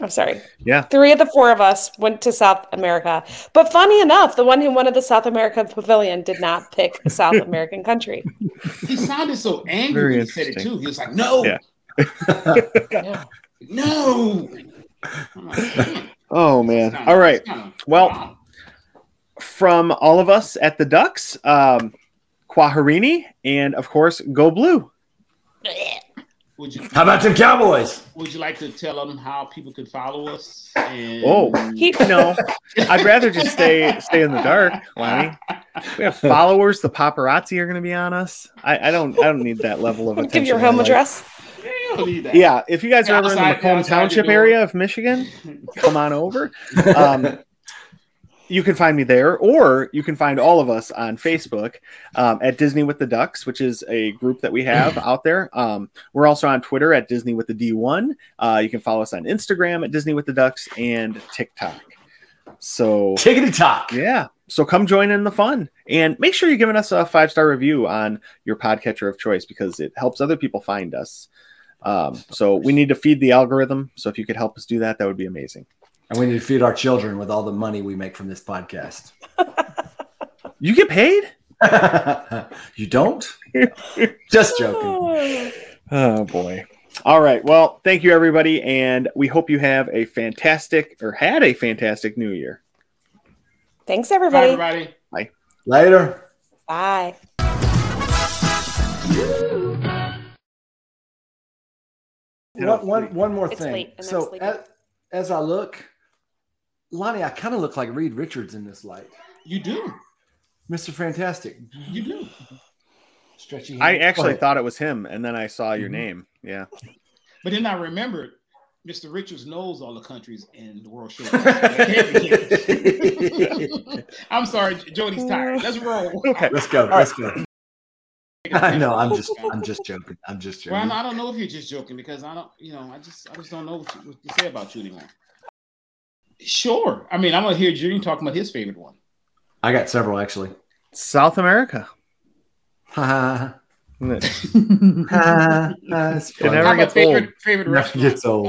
I'm sorry. Yeah. Three of the four of us went to South America. But funny enough, the one who wanted the South America pavilion did not pick a South American country. He sounded so angry Very when he said it too. He was like, no. Yeah. no. oh man. All right. Well, from all of us at the Ducks, um, Quaharini, and of course, go blue. Would you, how about the Cowboys? Would you like to tell them how people could follow us? And... Oh, he, no, I'd rather just stay stay in the dark, Lonnie. We have followers. The paparazzi are going to be on us. I, I, don't. I don't need that level of attention. Give your home address. Yeah, if you guys are ever in the Macomb Township area of Michigan, come on over. Um, you can find me there, or you can find all of us on Facebook um, at Disney with the Ducks, which is a group that we have out there. Um, we're also on Twitter at Disney with the D1. Uh, you can follow us on Instagram at Disney with the Ducks and TikTok. So, tickety talk. Yeah. So come join in the fun and make sure you're giving us a five star review on your podcatcher of choice because it helps other people find us. Um, so we need to feed the algorithm. So if you could help us do that, that would be amazing. And we need to feed our children with all the money we make from this podcast. you get paid? you don't? Just joking. Oh boy. All right. Well, thank you everybody and we hope you have a fantastic or had a fantastic new year. Thanks everybody. Bye everybody. Bye. Later. Bye. One, one, one more thing. So as, as I look, Lonnie, I kind of look like Reed Richards in this light. You do. Mr. Fantastic. You do. Stretchy. I actually thought it was him, and then I saw your mm-hmm. name. Yeah. But then I remembered Mr. Richards knows all the countries in the World Show. I'm sorry, Jody's tired. Let's roll. Okay, let's go. All let's right. go. I know. I'm just. I'm just joking. I'm just joking. Well, I don't know if you're just joking because I don't. You know, I just. I just don't know what, you, what to say about you anymore. Sure. I mean, I'm gonna hear Junior talking about his favorite one. I got several actually. South America. Ha. it never gets old. Favorite restaurant. Gets old.